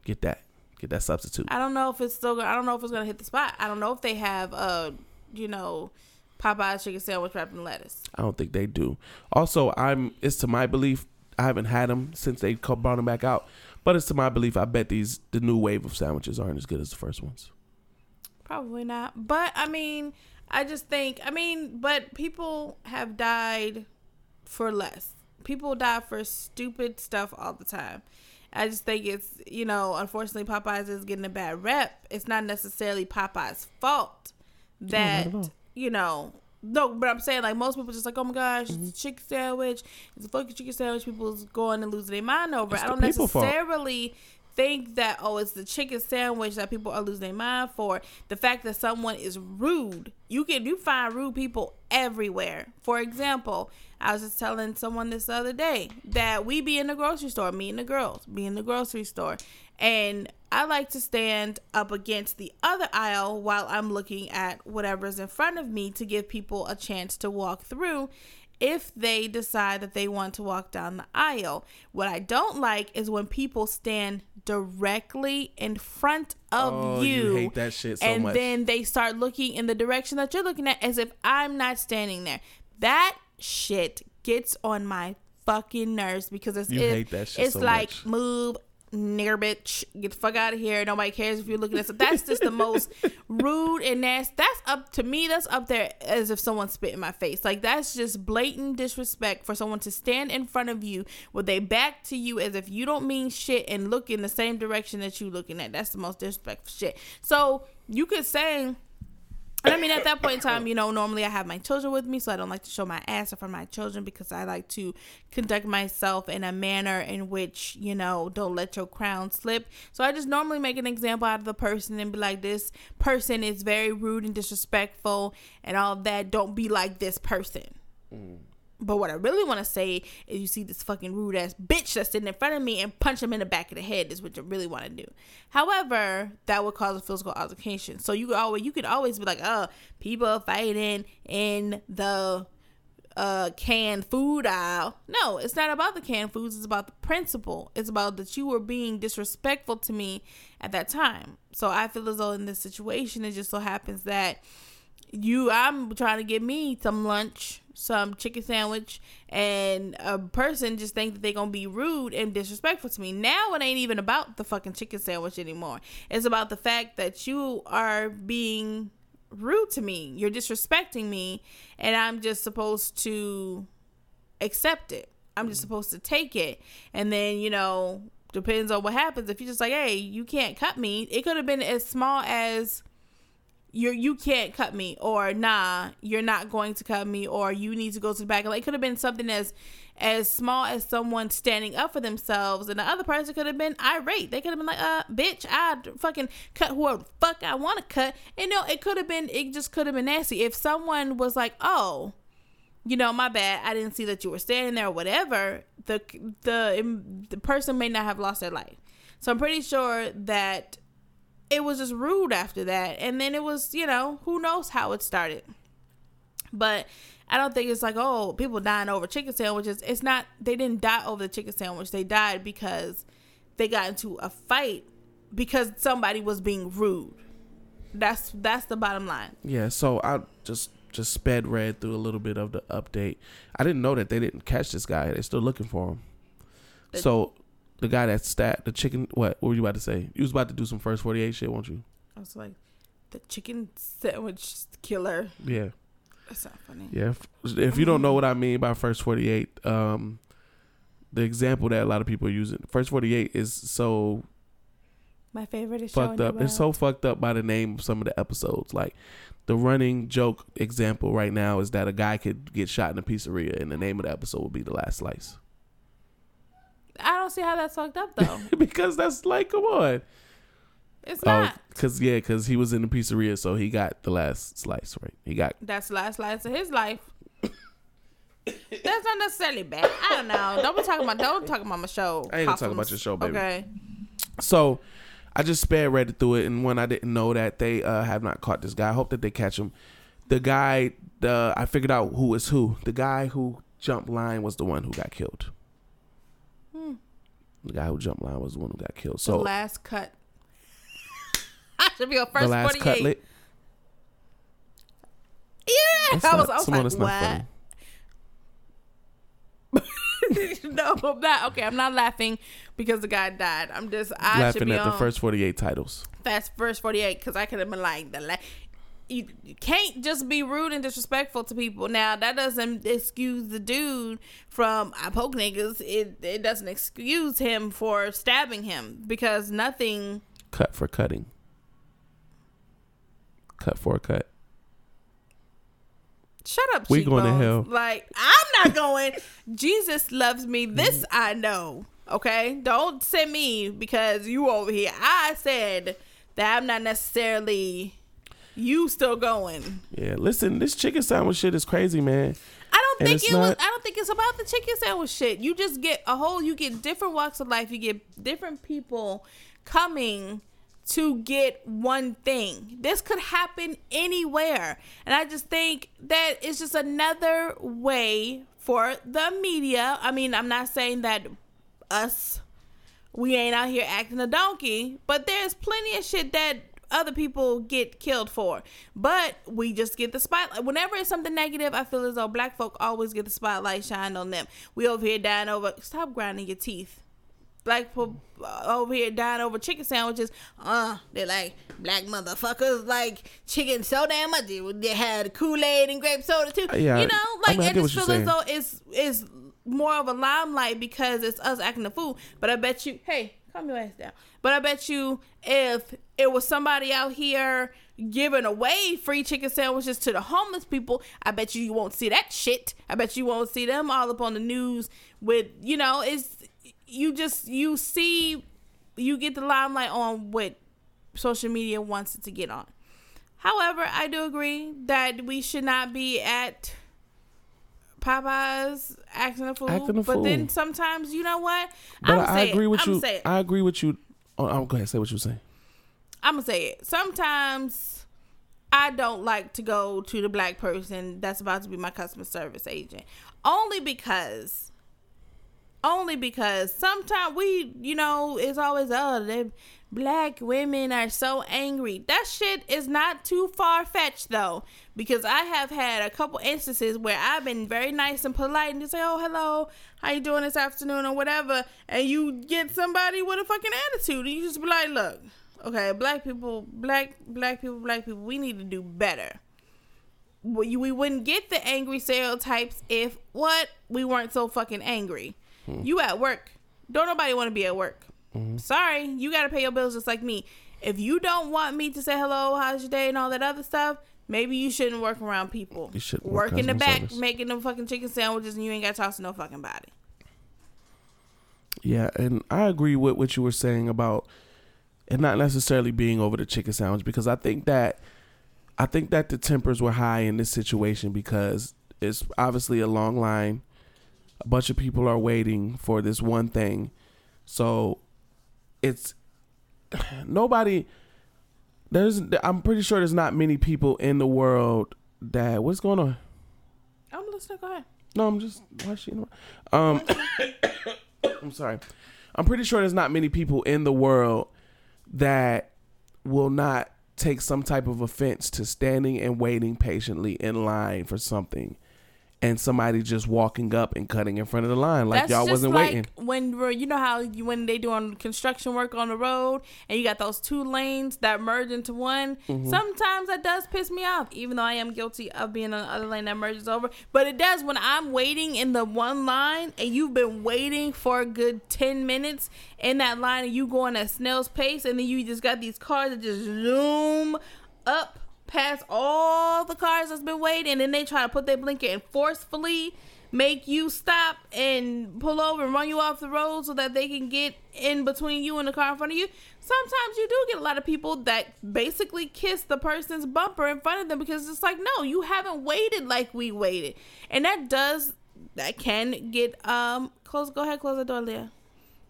Get that. Get that substitute. I don't know if it's still. gonna I don't know if it's gonna hit the spot. I don't know if they have uh, you know, Popeyes chicken sandwich wrapped in lettuce. I don't think they do. Also, I'm. It's to my belief. I haven't had them since they brought them back out. But it's to my belief. I bet these the new wave of sandwiches aren't as good as the first ones. Probably not. But I mean, I just think. I mean, but people have died for less. People die for stupid stuff all the time. I just think it's you know, unfortunately, Popeyes is getting a bad rep. It's not necessarily Popeyes' fault that at all. you know. No, but I'm saying like most people just like, oh my gosh, Mm-hmm. it's a chicken sandwich. It's a fucking chicken sandwich. People's going and losing their mind over. it. It's I don't people fault. necessarily think that oh, it's the chicken sandwich that people are losing their mind for. The fact that someone is rude, you can you find rude people everywhere. For example, I was just telling someone this other day that we be in the grocery store, me and the girls be in the grocery store, and I like to stand up against the other aisle while I'm looking at whatever's in front of me to give people a chance to walk through if they decide that they want to walk down the aisle. What I don't like is when people stand directly in front of Oh, you, you hate that shit so and much. then they start looking in the direction that you're looking at as if I'm not standing there. That shit gets on my fucking nerves because it's You it- hate that shit it's so like much. move nigger bitch. Get the fuck out of here. Nobody cares if you're looking at so that's just the most rude and nasty. That's up to me. That's up there as if someone spit in my face. Like that's just blatant disrespect for someone to stand in front of you with their back to you as if you don't mean shit and look in the same direction that you looking at. That's the most disrespectful shit. So you could say and I mean, at that point in time, you know, normally I have my children with me, so I don't like to show my ass in front of my children because I like to conduct myself in a manner in which, you know, don't let your crown slip. So I just normally make an example out of the person and be like, this person is very rude and disrespectful and all that. Don't be like this person. Mm. But what I really want to say is you see this fucking rude ass bitch that's sitting in front of me and punch him in the back of the head is what you really want to do. However, that would cause a physical altercation. So you could always you could always be like, oh, people fighting in the uh canned food aisle. No, it's not about the canned foods, it's about the principle. It's about that you were being disrespectful to me at that time. So I feel as though in this situation it just so happens that you I'm trying to get me some lunch, some chicken sandwich, and a person just think that they're gonna be rude and disrespectful to me. Now it ain't even about the fucking chicken sandwich anymore. It's about the fact that you are being rude to me. You're disrespecting me, and I'm just supposed to accept it. I'm just supposed to take it. And then, you know, depends on what happens. If you're just like, hey, you can't cut me, it could have been as small as you're you can't cut me or nah you're not going to cut me or you need to go to the back like it could have been something as as small as someone standing up for themselves and the other person could have been irate they could have been like uh bitch i fucking cut whoever fuck i want to cut and no it could have been it just could have been nasty if someone was like oh you know, my bad. I didn't see that you were standing there or whatever. The the the person may not have lost their life. So I'm pretty sure that it was just rude after that. And then it was, you know, who knows how it started. But I don't think it's like, oh, people dying over chicken sandwiches. It's not they didn't die over the chicken sandwich. They died because they got into a fight because somebody was being rude. That's that's the bottom line. Yeah, so I just just sped read through a little bit of the update. I didn't know that they didn't catch this guy. They're still looking for him. So the guy that stat the chicken. What? What were you about to say? You was about to do some first forty eight shit, won't you? I was like, the chicken sandwich killer. Yeah, That's not funny. yeah. If, if you don't know what I mean by first forty eight, um, the example that a lot of people are using, first forty eight is so My favorite is fucked showing up. you It's so fucked up by the name of some of the episodes. Like the running joke example right now is that a guy could get shot in a pizzeria, and the name of the episode would be the last slice. I don't see how that's fucked up though. because that's like, come on. It's Oh, not. because yeah, because he was in the pizzeria, so he got the last slice, right? He got That's the last slice of his life. That's not necessarily bad. I don't know. Don't be talking about. Don't talk about my show. I ain't gonna talk about your show, baby. Okay. so. I just sped read through it, and when I didn't know that they uh, have not caught this guy, I hope that they catch him. The guy, the I figured out who is who. The guy who jumped line was the one who got killed. The guy who jumped line was the one who got killed. Hmm. the So last cut. I should be a first the last 48. cutlet. Yeah. That's I was, not- I was like, that's what? no, I'm not. Okay, I'm not laughing because the guy died. I'm just I should Laughing be at the first forty-eight titles. fast first 48 because I could have been like the la- you, can't just be rude and disrespectful to people. Now that doesn't excuse the dude from I poke niggas. It it doesn't excuse him for stabbing him because nothing. Cut for cutting. Cut for a cut. Shut up, We going to hell. Like I'm not going. Jesus loves me. This mm-hmm. I know. Okay, don't send me because you over here. I said that I'm not necessarily. You still going? Yeah, listen, this chicken sandwich shit is crazy, man. I don't And think it's it was. not- I don't think it's about the chicken sandwich shit. You just get a whole. You get different walks of life. You get different people coming to get one thing. This could happen anywhere, and I just think that it's just another way for the media. I mean, I'm not saying that us we ain't out here acting a donkey, but there's plenty of shit that other people get killed for. But we just get the spotlight. Whenever it's something negative, I feel as though black folk always get the spotlight shined on them. We over here dying over. Stop grinding your teeth. Black people uh, over here dying over chicken sandwiches. Uh, they're like black motherfuckers like chicken so damn much. They, had Kool Aid and grape soda too. Yeah, you know, I like mean, I I, just feel as though it's it's more of a limelight because it's us acting the fool. But I bet you, hey, calm your ass down. But I bet you, if it was somebody out here giving away free chicken sandwiches to the homeless people, I bet you you won't see that shit. I bet you won't see them all up on the news with, you know, it's you just you see you get the limelight on what social media wants it to get on. However, I do agree that we should not be at Popeyes acting a fool. Acting a but then sometimes, you know what? But I'ma I, agree it. with I'ma you. Say it. I agree with you. Oh, oh, go ahead, say what you're saying. I'm gonna say it. Sometimes I don't like to go to the black person that's about to be my customer service agent, only because, only because sometimes we, you know, it's always oh, they black women are so angry. That shit is not too far fetched though, because I have had a couple instances where I've been very nice and polite and just say, oh hello, how you doing this afternoon or whatever, and you get somebody with a fucking attitude, and you just be like, look okay, black people, black black people, black people, we need to do better. We, we wouldn't get the angry stereotypes if what we weren't so fucking angry. Hmm. You at work, don't nobody want to be at work. Mm-hmm. Sorry, you got to pay your bills just like me. If you don't want me to say hello, how's your day, and all that other stuff, maybe you shouldn't work around people. You shouldn't work work in the back service. making them fucking chicken sandwiches, and you ain't got to talk to no fucking body. Yeah, and I agree with what you were saying about it not necessarily being over the chicken sandwich because I think that I think that the tempers were high in this situation because it's obviously a long line. A bunch of people are waiting for this one thing. So it's nobody there's I'm pretty sure there's not many people in the world that what's going on? I'm listening. Go ahead. No, I'm just watching. Um, I'm sorry. I'm pretty sure there's not many people in the world that will not take some type of offense to standing and waiting patiently in line for something and somebody just walking up and cutting in front of the line like That's y'all just wasn't like waiting. when we're, you know how you, when they doing construction work on the road and you got those two lanes that merge into one. Mm-hmm. Sometimes that does piss me off, even though I am guilty of being on the other lane that merges over. But it does when I'm waiting in the one line and you've been waiting for a good ten minutes in that line and you going at snail's pace and then you just got these cars that just zoom up past all the cars that's been waiting and they try to put their blinker and forcefully make you stop and pull over and run you off the road so that they can get in between you and the car in front of you. Sometimes you do get a lot of people that basically kiss the person's bumper in front of them because it's like, no, you haven't waited like we waited. And that does that can get um close go ahead, close the door, Leah.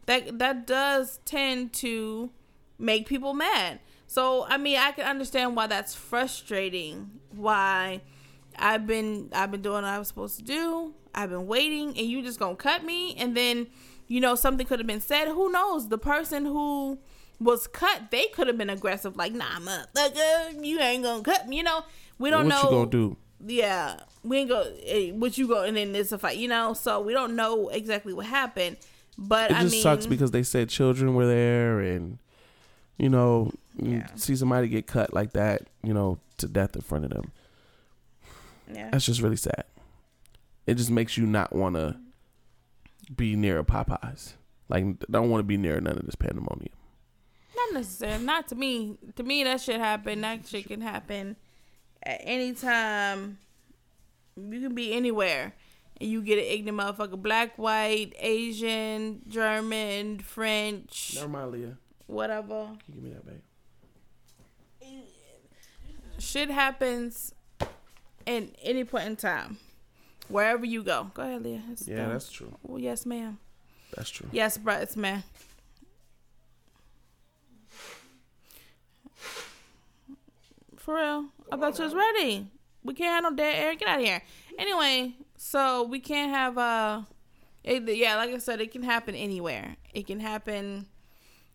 That that does tend to make people mad. So I mean, I can understand why that's frustrating. Why I've been I've been doing what I was supposed to do. I've been waiting, and you just gonna cut me, and then you know something could have been said. Who knows? The person who was cut, they could have been aggressive, like Nah, motherfucker, you ain't gonna cut me. You know, we don't what know What you gonna do? yeah, we ain't go. eh, What you go and then there's a fight, you know. So we don't know exactly what happened, but It I just mean, sucks because they said children were there and you know, you Yeah. see somebody get cut like that, you know, to death in front of them. yeah, That's just really sad. It just makes you not want to be near a Popeyes. Like, don't want to be near none of this pandemonium. not necessarily. Not to me. To me, that shit happen. That shit can happen at any time. You can be anywhere. And you get an ignorant motherfucker, black, white, Asian, German, French, Never mind, Leah. whatever. Can you give me that, babe? Shit happens in any point in time, wherever you go. Go ahead, Leah. It's Yeah, that's true. Oh, yes, ma'am. That's true. Yes, bro, it's man. For real. I thought you was ready. We can't have no dead air. Get out of here. Anyway, so we can't have uh it, yeah, like I said, it can happen anywhere. It can happen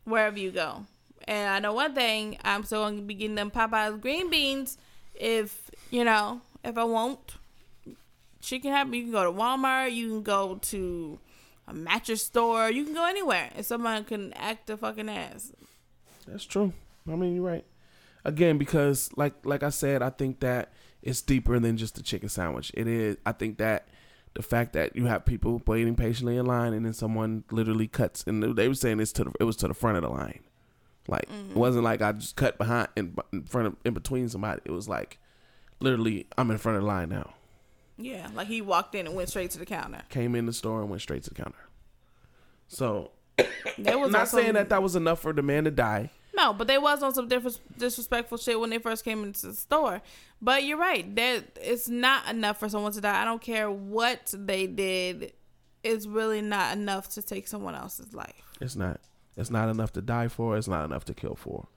wherever you go. And I know one thing, I'm still gonna be getting them Popeyes green beans if you know, if I won't. Shit can have. You can go to Walmart, you can go to a mattress store, you can go anywhere and someone can act a fucking ass. That's true. I mean, you're right. Again, because like like I said, I think that it's deeper than just a chicken sandwich. It is. I think that the fact that you have people waiting patiently in line and then someone literally cuts, and they were saying it's to the, it was to the front of the line. Like it mm-hmm. wasn't like I just cut behind in, in front of in between somebody. It was like literally I'm in front of the line now. Yeah, like he walked in and went straight to the counter. Came in the store and went straight to the counter. So There was not saying that that was enough for the man to die. No, but they was on some different disrespectful shit when they first came into the store. But you're right. That it's not enough for someone to die. I don't care what they did. It's really not enough to take someone else's life. It's not. It's not enough to die for. It's not enough to kill for.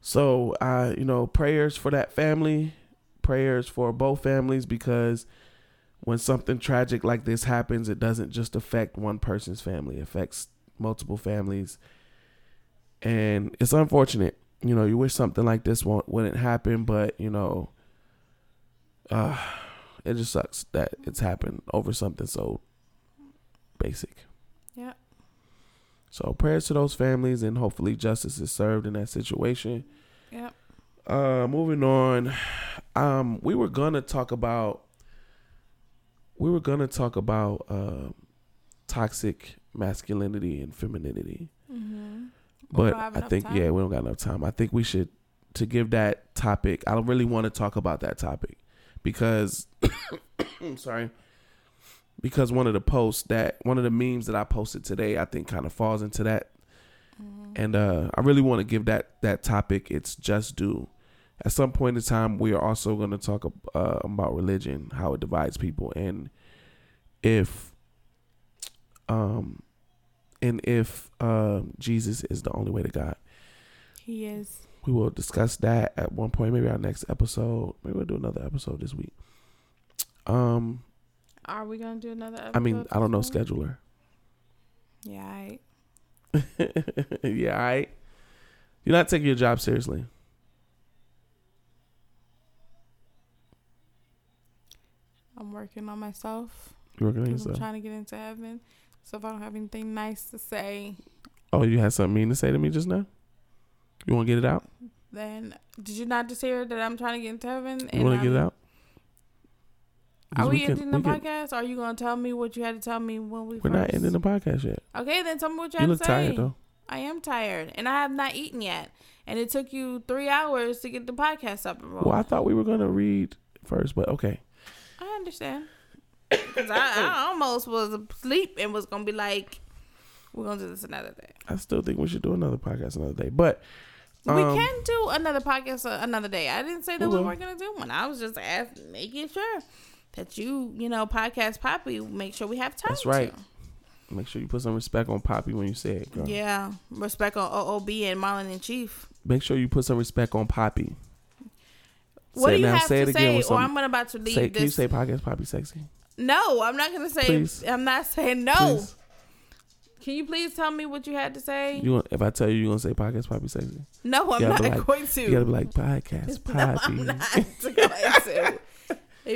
So, uh, you know, prayers for that family, prayers for both families, because when something tragic like this happens, it doesn't just affect one person's family; it affects multiple families, and it's unfortunate. You know, you wish something like this won't, wouldn't happen, but you know, uh, it just sucks that it's happened over something so basic. Yeah. So prayers to those families, and hopefully justice is served in that situation. Yep. Uh, moving on, um, we were gonna talk about we were gonna talk about uh, toxic masculinity and femininity, Mm-hmm. but I think time. yeah, we don't got enough time. I think we should to give that topic. I don't really want to talk about that topic because I'm sorry because one of the posts that one of the memes that I posted today, I think kind of falls into that. And uh, I really want to give that that topic its just due. At some point in time, we are also going to talk uh, about religion, how it divides people, and if um and if um Jesus is the only way to God. He is. We will discuss that at one point, maybe our next episode. Maybe we'll do another episode this week. Um, are we gonna do another? Episode I mean, I don't know scheduler. Yeah. I... yeah. I. You're not taking your job seriously. I'm working on myself. You're working on yourself. I'm trying to get into heaven. So if I don't have anything nice to say. Oh, you had something mean to say to me just now? You want to get it out? Then did you not just hear that I'm trying to get into heaven? You want to get it out? Are 'Cause we, can- ending the we podcast? Or are you gonna tell me what you had to tell me when we? We're not ending the podcast yet. Okay, then tell me what you, You had look to say. tired though. I am tired, and I have not eaten yet, and it took you three hours to get the podcast up and rolling. Well, I thought we were gonna read first, but okay. I understand. Because I, I almost was asleep and was gonna be like, "We're gonna do this another day." I still think we should do another podcast another day. But we um, can do another podcast another day. I didn't say that We we weren't gonna do one. I was just asking, making sure that you, you know, podcast Poppy, make sure we have time. That's right. to. make sure you put some respect on Poppy when you say it, girl. Yeah, respect on OOB and Marlon and Chief. Make sure you put some respect on Poppy. What Say do you now. have Say to say, or I'm about to leave Say, can you say podcast Poppy sexy? no, I'm not gonna say. Please. I'm not saying no. Please. Can you please tell me what you had to say? You if I tell you you're gonna say podcast Poppy sexy, no, I'm not like- going to. you gotta be like podcast no, Poppy. I'm not going to.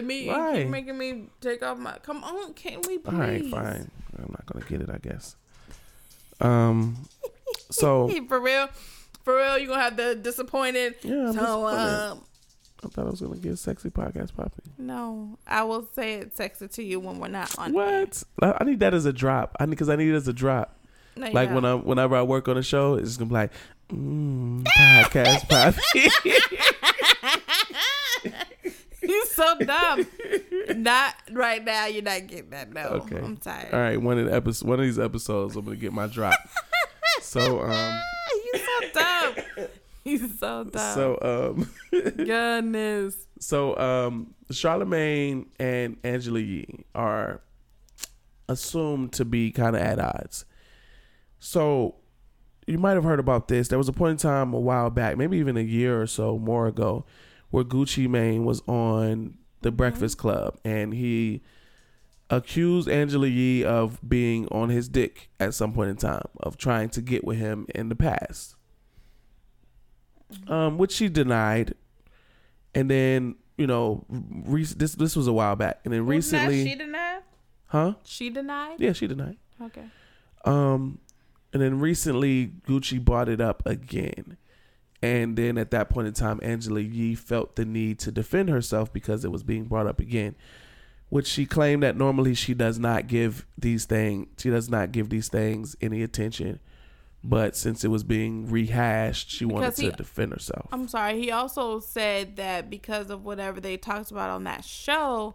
Me, you keep making me take off my. Come on, can we please? All right, fine. I'm not gonna get it, I guess. Um. So for real, for real, you gonna have the disappointed. yeah, I'm so, disappointed. um, I thought I was gonna get sexy podcast Poppy. no, I will say it sexy to you when we're not on. What? I I need that as a drop. I need because I need it as a drop. No, Like when I whenever I work on a show, it's just gonna be like mm, podcast Poppy. you so dumb. not right now. You're not getting that. No, Okay. I'm tired. All right, one of the episodes, one of these episodes, I'm gonna get my drop. so um, you so dumb. You so dumb. so um, goodness. so um, Charlemagne and Angela Yee are assumed to be kind of at odds. So you might have heard about this. There was a point in time a while back, maybe even a year or so more ago, where Gucci Mane was on the Breakfast Club and he accused Angela Yee of being on his dick at some point in time, of trying to get with him in the past. Um, which she denied. And then, you know, re- this this was a while back. And then recently, she denied. huh? She denied. Yeah, she denied. Okay. Um, and then recently Gucci brought it up again. And then at that point in time, Angela Yee felt the need to defend herself because it was being brought up again, which she claimed that normally she does not give these things, she does not give these things any attention. But since it was being rehashed, she wanted Because he- to defend herself. I'm sorry. He also said that because of whatever they talked about on that show,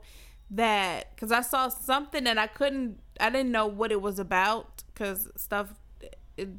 that because I saw something and I couldn't, I didn't know what it was about because stuff it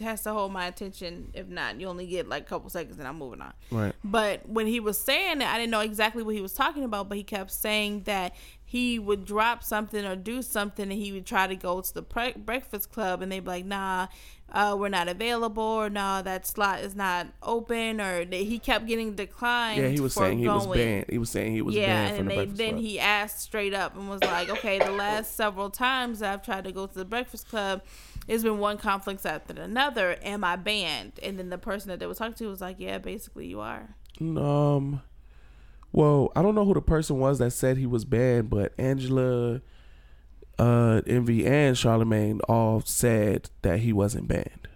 has to hold my attention. If not, you only get like a couple seconds and I'm moving on. right. But when he was saying it, I didn't know exactly what he was talking about, but he kept saying that he would drop something or do something and he would try to go to the pre- breakfast club and they'd be like, nah, uh, we're not available or nah, that slot is not open or that he kept getting declined. Yeah, he was saying he was banned. He was saying he was yeah, banned Yeah, and the they, then Club. he asked straight up and was like, okay, the last several times that I've tried to go to the breakfast club, it's been one conflict after another. Am I banned? And then the person that they were talking to was like, yeah, basically you are. Um, well, I don't know who the person was that said he was banned, but Angela, uh, Envy, and Charlemagne all said that he wasn't banned.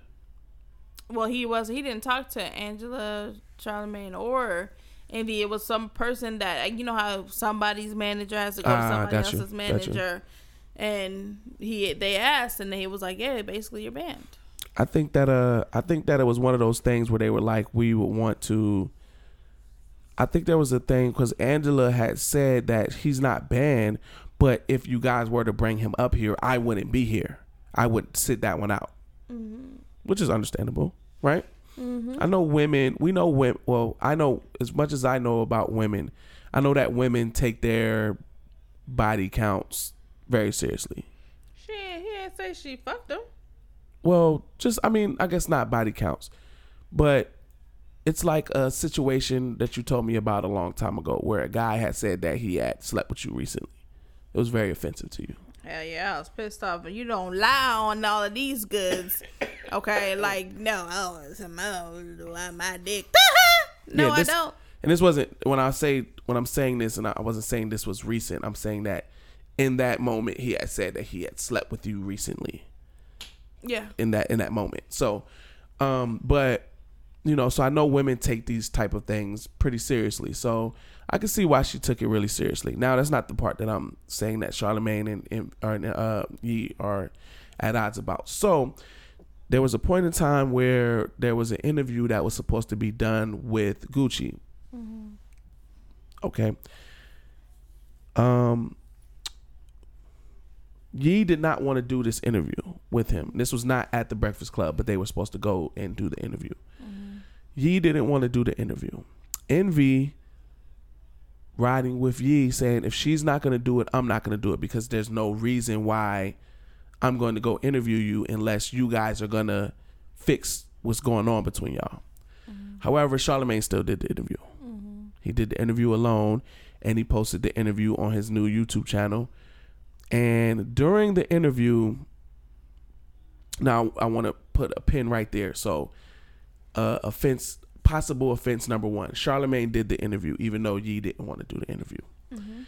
Well, he was. He didn't talk to Angela, Charlemagne, or Envy. It was some person that you know how somebody's manager has to go to Ah, somebody else's you. manager, and he they asked, and he was like, "Yeah, basically you're banned." I think that uh, I think that it was one of those things where they were like, we would want to. I think there was a thing because Angela had said that he's not banned, but if you guys were to bring him up here, I wouldn't be here. I would sit that one out, which is understandable, right? I know women. We know women. Well, I know as much as I know about women. I know that women take their body counts very seriously. She he didn't say she fucked him. Well, just I mean, I guess not body counts, but it's like a situation that you told me about a long time ago where a guy had said that he had slept with you recently. It was very offensive to you. Hell yeah, I was pissed off. And you don't lie on all of these goods. Okay, like no, oh, it's a my dick. no, Yeah, this- I don't. And this wasn't when I say when I'm saying this, and I wasn't saying this was recent, I'm saying that in that moment he had said that he had slept with you recently Yeah. in that in that moment. So, um, but you know, so I know women take these type of things pretty seriously. So I can see why she took it really seriously. Now that's not the part that I'm saying that Charlemagne and, and or uh, Yee are at odds about. So there was a point in time where there was an interview that was supposed to be done with Gucci. Okay. Um. Yee did not want to do this interview with him. This was not at the Breakfast Club, but they were supposed to go and do the interview. Mm-hmm. Yee didn't want to do the interview. Envy riding with Yee saying, if she's not going to do it, I'm not going to do it because there's no reason why I'm going to go interview you unless you guys are going to fix what's going on between y'all. Mm-hmm. However, Charlemagne still did the interview. Mm-hmm. He did the interview alone and he posted the interview on his new YouTube channel. And during the interview, now I want to put a pin right there. So, uh, offense, possible offense number one. Charlemagne did the interview, even though Yee didn't want to do the interview. Mm-hmm.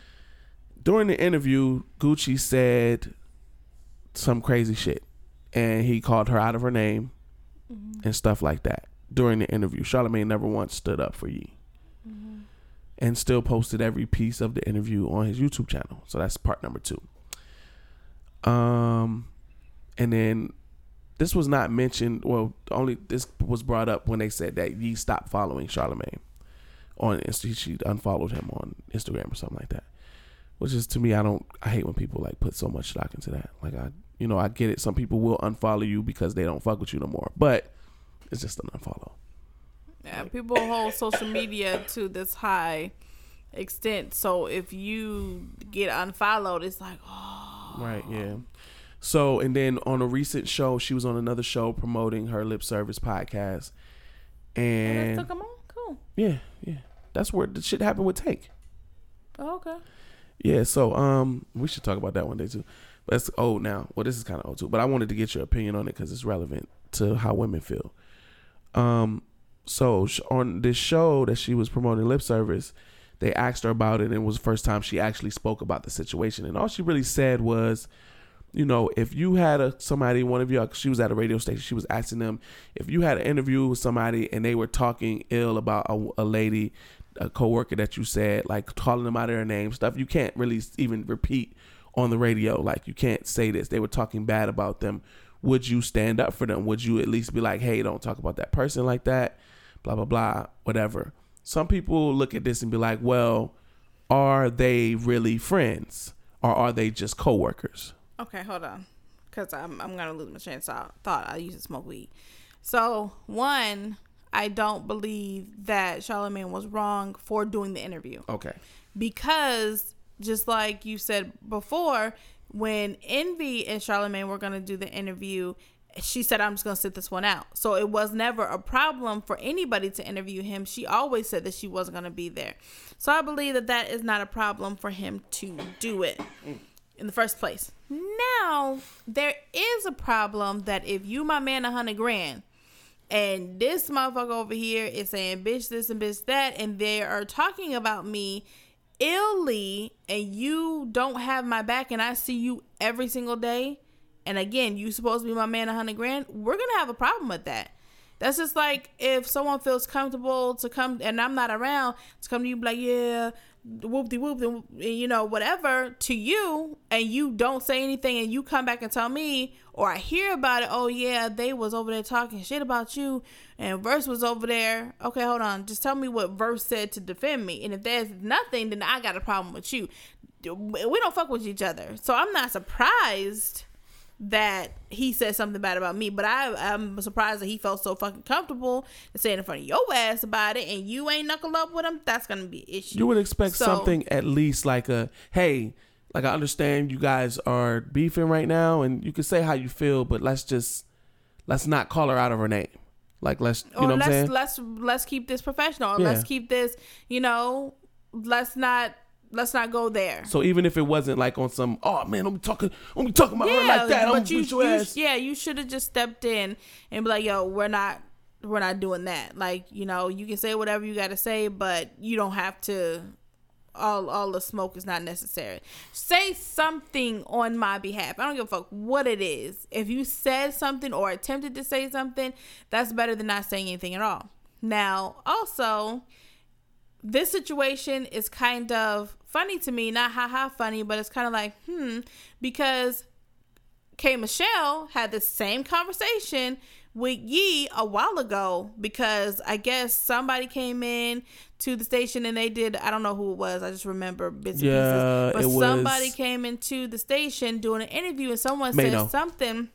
During the interview, Gucci said some crazy shit, and he called her out of her name mm-hmm. and stuff like that during the interview. Charlemagne never once stood up for Yee. Mm-hmm. And still posted every piece of the interview on his YouTube channel. So that's part number two. Um, and then this was not mentioned. Well, only this was brought up when they said that Yee stopped following Charlemagne on Insta. She unfollowed him on Instagram or something like that. Which is to me, I don't. I hate when people like put so much stock into that. Like I, you know, I get it. Some people will unfollow you because they don't fuck with you no more. But it's just an unfollow. Yeah, people hold social media to this high extent. So if you get unfollowed, it's like, oh, Right, yeah. So, and then on a recent show, she was on another show promoting her lip service podcast. and And took them on. Cool. yeah, yeah. That's where the shit happened with Take. Oh, okay. Yeah, so um we should talk about that one day too. But it's old now. Well, this is kind of old too, but I wanted to get your opinion on it cuz it's relevant to how women feel. Um so on this show that she was promoting lip service, they asked her about it and it was the first time she actually spoke about the situation and all she really said was you know, if you had a somebody, one of you, she was at a radio station, she was asking them if you had an interview with somebody and they were talking ill about a, a lady, a coworker that you said, like calling them out of their name, stuff you can't really even repeat on the radio. Like you can't say this. They were talking bad about them. Would you stand up for them? Would you at least be like, hey, don't talk about that person like that? Blah blah blah, whatever. Some people look at this and be like, well, are they really friends or are they just coworkers? Okay, hold on, because I'm I'm gonna lose my train of thought. I used to smoke weed. So one, I don't believe that Charlemagne was wrong for doing the interview Okay. because just like you said before, when Envy and Charlemagne were gonna do the interview, she said, "I'm just gonna sit this one out." So it was never a problem for anybody to interview him. She always said that she wasn't gonna be there. So I believe that that is not a problem for him to do it in the first place. Now there is a problem that if you my man a hundred grand and this motherfucker over here is saying bitch this and bitch that and they are talking about me illy and you don't have my back and I see you every single day and again you supposed to be my man a hundred grand we're gonna have a problem with that. That's just like if someone feels comfortable to come and I'm not around to come to you like yeah whoop de whoop and you know whatever to you and you don't say anything and you come back and tell me or I hear about it oh yeah they was over there talking shit about you and verse was over there. Okay hold on just tell me what verse said to defend me and if there's nothing then I got a problem with you. We don't fuck with each other. So I'm not surprised that he said something bad about me, but I I'm surprised that he felt so fucking comfortable to say it in front of your ass about it, and you ain't knuckle up with him. That's gonna be an issue. You would expect So- something at least like a hey, like I understand you guys are beefing right now, and you can say how you feel, but let's just let's not call her out of her name. Like let's you know what I'm let's saying? let's let's keep this professional. Yeah. Let's keep this, you know, let's not let's not go there. so even if it wasn't like on some oh man, I'm talking, I'm talking about her like that. I'm but you, your you- ass. yeah, you should have just stepped in and be like, "Yo, we're not, we're not doing that." Like, you know, you can say whatever you got to say, but you don't have to all all the smoke is not necessary. Say something on my behalf. I don't give a fuck what it is. If you said something or attempted to say something, that's better than not saying anything at all. Now, also, this situation is kind of funny to me, not haha funny, but it's kind of like, hmm, because K Michelle had the same conversation with Yee a while ago because I guess somebody came in to the station and they did I don't know who it was. I just remember bits and Yeah, pieces. But somebody came into the station doing an interview and someone Mano. said something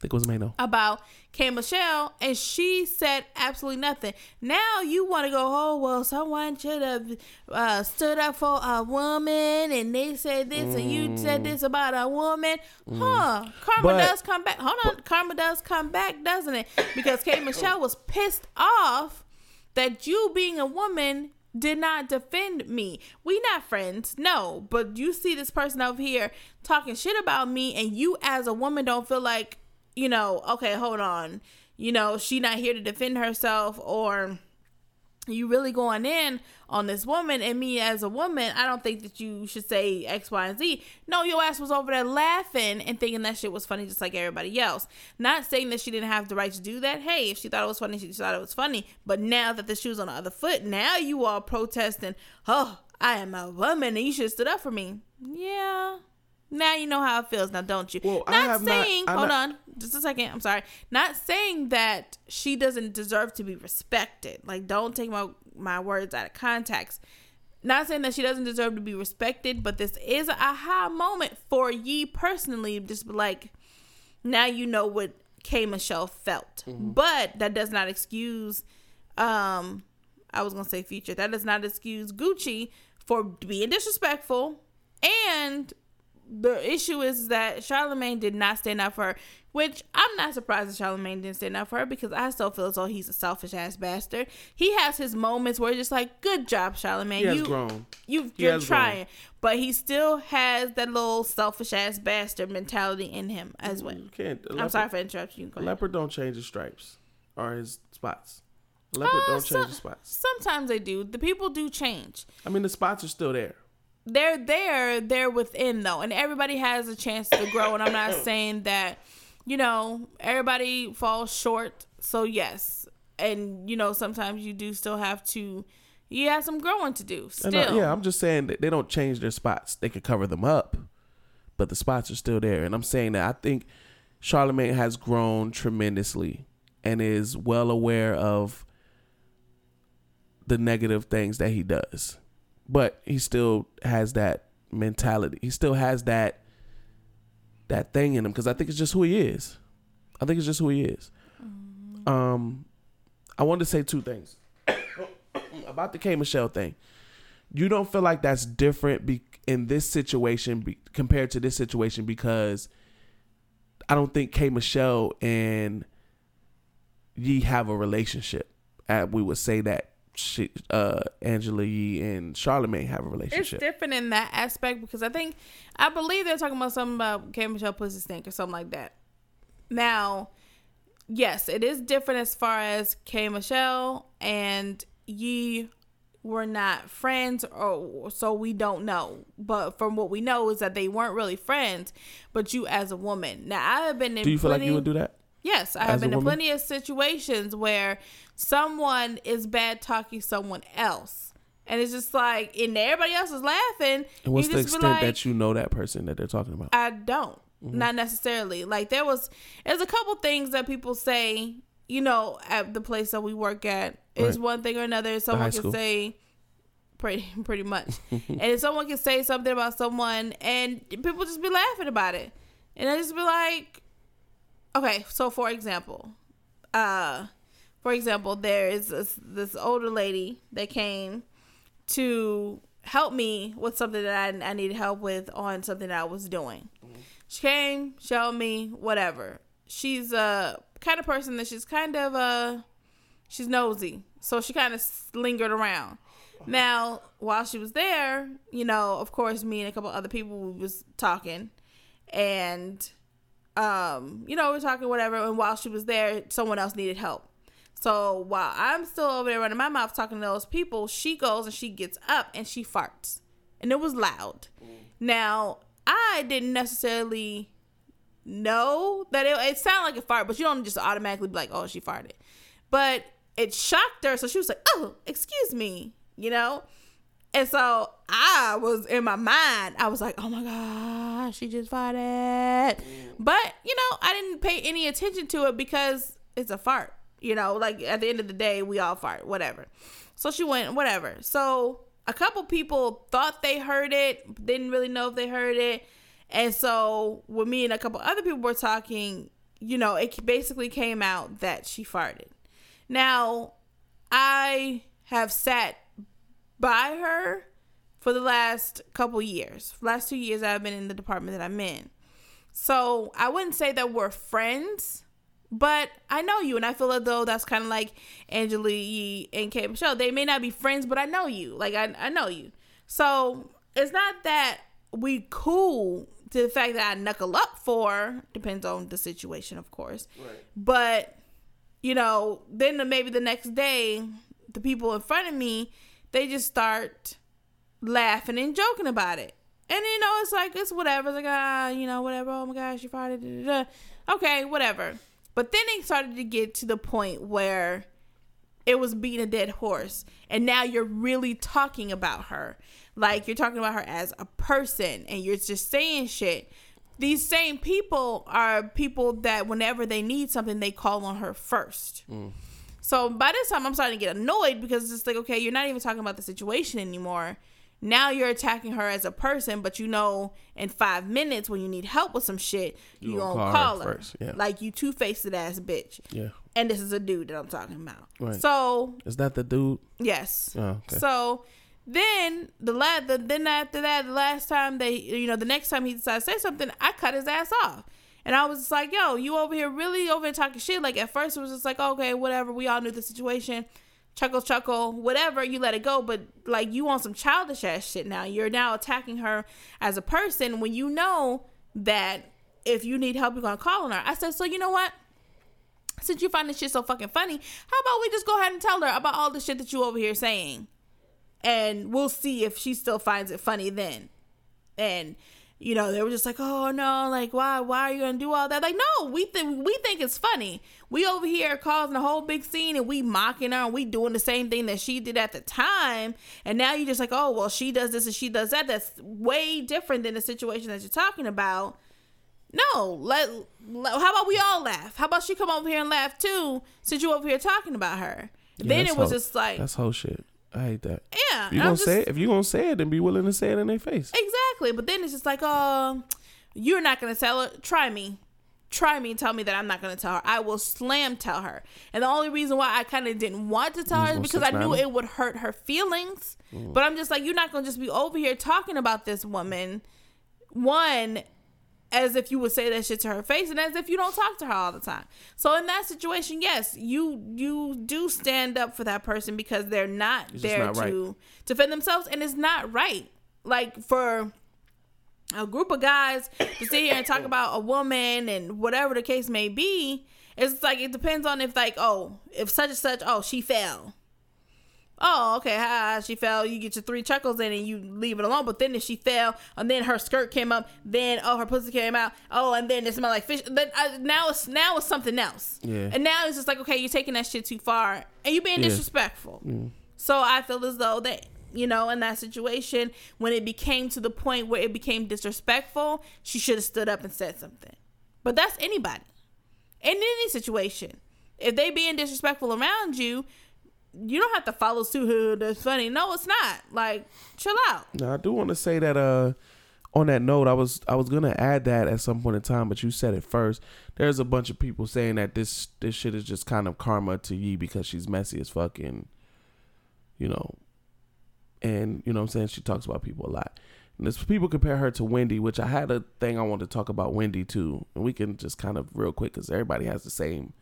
I think it was Mano. about K Michelle and she said absolutely nothing. Now you want to go, oh well, someone should have uh, stood up for a woman and they said this and you said this about a woman, huh? Karma But- does come back. Hold on, karma does come back, doesn't it? Because K Michelle was pissed off that you being a woman did not defend me. We not friends, no. But you see this person over here talking shit about me, and you as a woman don't feel like, you know, okay, hold on, you know, she not here to defend herself, or you really going in on this woman and me as a woman, I don't think that you should say X, Y, and Z. No, your ass was over there laughing and thinking that shit was funny just like everybody else. Not saying that she didn't have the right to do that. Hey, if she thought it was funny, she thought it was funny. But now that the shoe's on the other foot, now you all protesting, oh, I am a woman and you should have stood up for me. Yeah. Now you know how it feels, now don't you? Well, not not- saying, I'm hold not- on, just a second. I'm sorry. Not saying that she doesn't deserve to be respected. Like, don't take my my words out of context. Not saying that she doesn't deserve to be respected, but this is a high moment for Yee personally. Just like, now you know what K Michelle felt, but that does not excuse. Um, I was gonna say future. That does not excuse Gucci for being disrespectful and the issue is that Charlemagne did not stand up for her, which I'm not surprised that Charlemagne didn't stand up for her because I still feel as though he's a selfish ass bastard. He has his moments where it's just like, good job, Charlemagne. He has you, grown. You, He you're trying, but he still has that little selfish ass bastard mentality in him as well. You can't. I'm leopard- sorry for interrupting you. Go leopard don't change his stripes or his spots. Leopard Uh, don't so- change his spots. Sometimes they do. The people do change. I mean, the spots are still there. They're there they're within though and everybody has a chance to grow and i'm not saying that you know everybody falls short so yes and you know sometimes you do still have to you have some growing to do still uh, yeah, I'm just saying that they don't change their spots. They can cover them up, but the spots are still there. And I'm saying that I think Charlemagne has grown tremendously and is well aware of the negative things that he does. But he still has that mentality. He still has that that thing in him because I think it's just who he is. I think it's just who he is. Um, I wanted to say two things about the K Michelle thing. You don't feel like that's different be- in this situation be- compared to this situation because I don't think K Michelle and Yee have a relationship. Uh, we would say that she, uh, Angela Yee and Charlamagne have a relationship. it's different in that aspect because i think i believe they're talking about something about K Michelle pussy stink or something like that now yes it is different as far as K Michelle and Yee were not friends or so we don't know but from what we know is that they weren't really friends but you as a woman now i have been in do you feel like you would do that? Yes, I have been in plenty of situations where someone is bad talking someone else. And it's just like, and everybody else is laughing. And what's the extent like, that you know that person that they're talking about? I don't. Mm-hmm. Not necessarily. Like there was there's a couple things that people say, you know, at the place that we work at is Right. one thing or another. Someone can say pretty pretty much. and if someone can say something about someone and people just be laughing about it. And I just be like Okay, so for example, uh for example, there is this, this older lady that came to help me with something that I, I needed help with on something that I was doing. She came, showed me, whatever. She's a kind of person that she's kind of uh she's nosy. So she kind of lingered around. Now, while she was there, you know, of course, me and a couple other people was talking, and um, you know, we we're talking whatever. And while she was there, someone else needed help. So while I'm still over there running my mouth talking to those people, she goes and she gets up and she farts and it was loud. Now, I didn't necessarily know that it, it sounded like a fart, but you don't just automatically be like, oh, she farted. But it shocked her, so she was like, oh, excuse me, you know? And so I was in my mind, I was like, oh my gosh, she just farted. Mm. But, you know, I didn't pay any attention to it because it's a fart. You know, like at the end of the day, we all fart, whatever. So she went, whatever. So a couple people thought they heard it, didn't really know if they heard it. And so when me and a couple other people were talking, you know, it basically came out that she farted. Now, I have sat by her for the last couple years. Last two years I've been in the department that I'm in. So I wouldn't say that we're friends, but I know you, and I feel as though that's kind of like Angela Yee and K Michelle. They may not be friends, but I know you. Like I, I know you. So it's not that we cool to the fact that I knuckle up for. Depends on the situation, of course. Right. But you know, then maybe the next day, the people in front of me, they just start laughing and joking about it. And you know, it's like it's whatever. It's like ah, you know, whatever. Oh my gosh, you farted. Da, da, da. Okay, whatever. But then it started to get to the point where it was beating a dead horse, and now you're really talking about her. Like you're talking about her as a person, and you're just saying shit. These same people are people that whenever they need something, they call on her first. So by this time, I'm starting to get annoyed because it's like, okay, you're not even talking about the situation anymore. Now you're attacking her as a person, but you know, in five minutes when you need help with some shit, you, You gonna call, call her, her first, yeah. like you two faced ass bitch. Yeah. And this is a dude that I'm talking about. Right. So Is that the dude? yes. Oh, okay. So then the last, the, then after that, the last time they, you know, the next time he decided to say something, I cut his ass off. And I was just like, yo, you over here really over here talking shit. Like at first it was just like, okay, whatever. We all knew the situation. Chuckle, chuckle, whatever. You let it go. But like you want some childish ass shit now. You're now attacking her as a person when you know that if you need help, you're gonna call on her. I said, so you know what? Since you find this shit so fucking funny, how about we just go ahead and tell her about all the shit that you over here saying? and we'll see if she still finds it funny then. And you know, they were just like, "Oh no, like why why are you going to do all that?" Like, "No, we think we think it's funny. We over here causing a whole big scene and we mocking her and we doing the same thing that she did at the time. And now you're just like, "Oh, well, she does this and she does that." That's way different than the situation that you're talking about. No, let, let how about we all laugh? How about she come over here and laugh too since you over here talking about her? Yeah, then it was just like, that's whole shit. I hate that. yeah, If you gonna just- say it, if you gonna say it, then be willing to say it in their face. Exactly. But then it's just like, oh, you're not to tell her. Try me. Try me and tell me that I'm not to tell her. I will slam tell her. And the only reason why I kind of didn't want to tell her is because I knew it would hurt her feelings. Mm. But I'm just like, you're not to just be over here talking about this woman. One, as if you would say that shit to her face and as if you don't talk to her all the time. So in that situation, yes, you you do stand up for that person because they're not just there not right. to defend themselves and it's not right. Like for a group of guys to sit here and talk about a woman and whatever the case may be, it's like it depends on if like, oh, if such and such, oh, she fell. Oh, okay, ha, she fell. You get your three chuckles in and you leave it alone. But then if she fell and then her skirt came up, then oh her pussy came out. Oh, and then it smelled like fish. Then uh, now it's now it's something else. Yeah. And now it's just like okay, you're taking that shit too far and you're being Yeah. disrespectful. So I feel as though that you know in that situation when it became to the point where it became disrespectful, she should have stood up and said something. But that's anybody in any situation. If they being disrespectful around you, you don't have to follow suit. That's funny. No, it's not. Like, chill out. Now I do want to say that uh on that note, I was I was gonna add that at some point in time, but you said it first. There's a bunch of people saying that this this shit is just kind of karma to Yee because she's messy as fucking, you know and you know what I'm saying she talks about people a lot. And there's people compare her to Wendy, which I had a thing I wanted to talk about Wendy too, and we can just kind of real quick because everybody has the same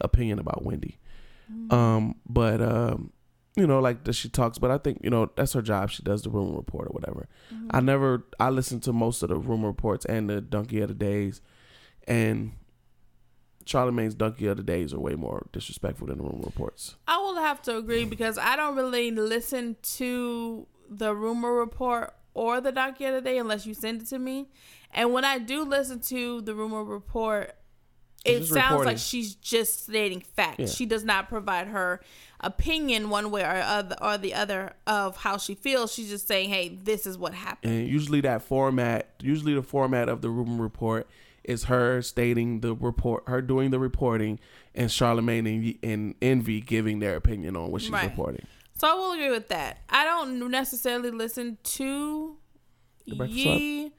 opinion about Wendy. Um, but um, you know, like that she talks, but I think you know that's her job. She does the rumor report or whatever. I never, I listened to most of the rumor reports and the Donkey of the Days, and Charlemagne's Donkey of the Days are way more disrespectful than the rumor reports. I will have to agree because I don't really listen to the rumor report or the doc the other day unless you send it to me. And when I do listen to the rumor report, it sounds reporting. like she's just stating facts. Yeah. She does not provide her opinion one way or other or the other of how she feels. She's just saying, "Hey, this is what happened." And usually that format, usually the format of the rumor report is her stating the report, her doing the reporting, and Charlemagne and, and Envy giving their opinion on what she's Right. reporting. So I will agree with that. I don't necessarily listen to Yee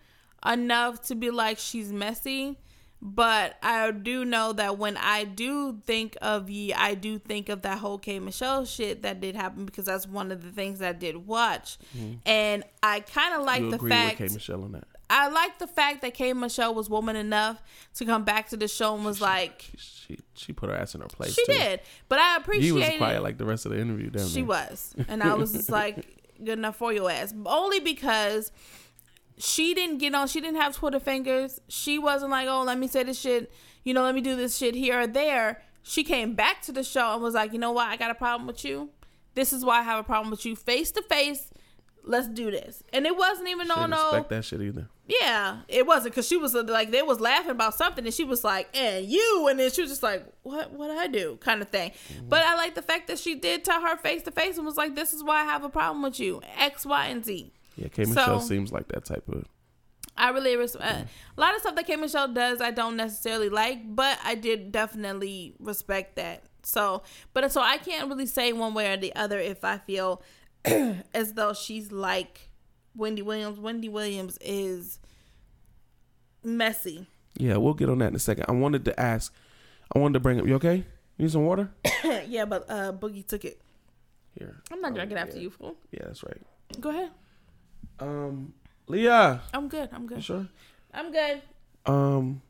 enough to be like she's messy, but I do know that when I do think of Yee, I do think of that whole K Michelle shit that did happen because that's one of the things I did watch, and I kind of like Mm-hmm. you the fact. K Michelle on that? I like the fact that K Michelle was woman enough to come back to the show and was like, She she put her ass in her place. she too. did, but I He appreciated. was quiet like the rest of the interview. Down She was. And I was just like, good enough for your ass. Only because she didn't get on, she didn't have Twitter fingers. She wasn't like, oh, let me say this shit, you know, let me do this shit here or there. She came back to the show and was like, you know what, I got a problem with you. This is why I have a problem with you. Face to face, let's do this. And it wasn't even She no, no. expect that shit either. Yeah, it wasn't because she was like they was laughing about something, and she was like, "And you," and then she was just like, "What? What I do?" kind of thing. Mm-hmm. But I like the fact that she did tell her face to face and was like, "This is why I have a problem with you, X, Y, and Z." Yeah, K Michelle So- seems like that type of. I really respect a lot of stuff that K Michelle does. I don't necessarily like, but I did definitely respect that. So, but so I can't really say one way or the other if I feel as though she's like Wendy Williams. Wendy Williams is messy. Yeah, we'll get on that in a second. I wanted to ask. I wanted to bring up. You okay? You need some water? yeah, but uh, Boogie took it. Here. I'm not Oh, drinking after yeah. you, fool. Yeah, that's right. Go ahead. Um, Leah, I'm good. I'm you good. sure? I'm good. Um,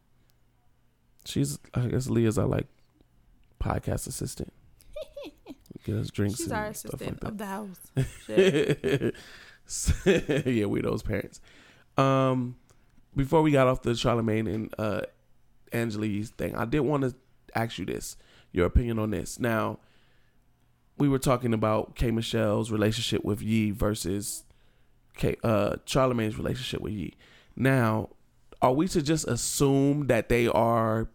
she's I guess Leah's our like podcast assistant. Get us drinks She's and our stuff assistant like of the house. Yeah, we those parents. Um, before we got off the Charlemagne and uh Angela Yee's thing, I did want to ask you this, your opinion on this. Now, we were talking about K Michelle's relationship with Yee versus K uh Charlemagne's relationship with Yee. Now, are we to just assume that they are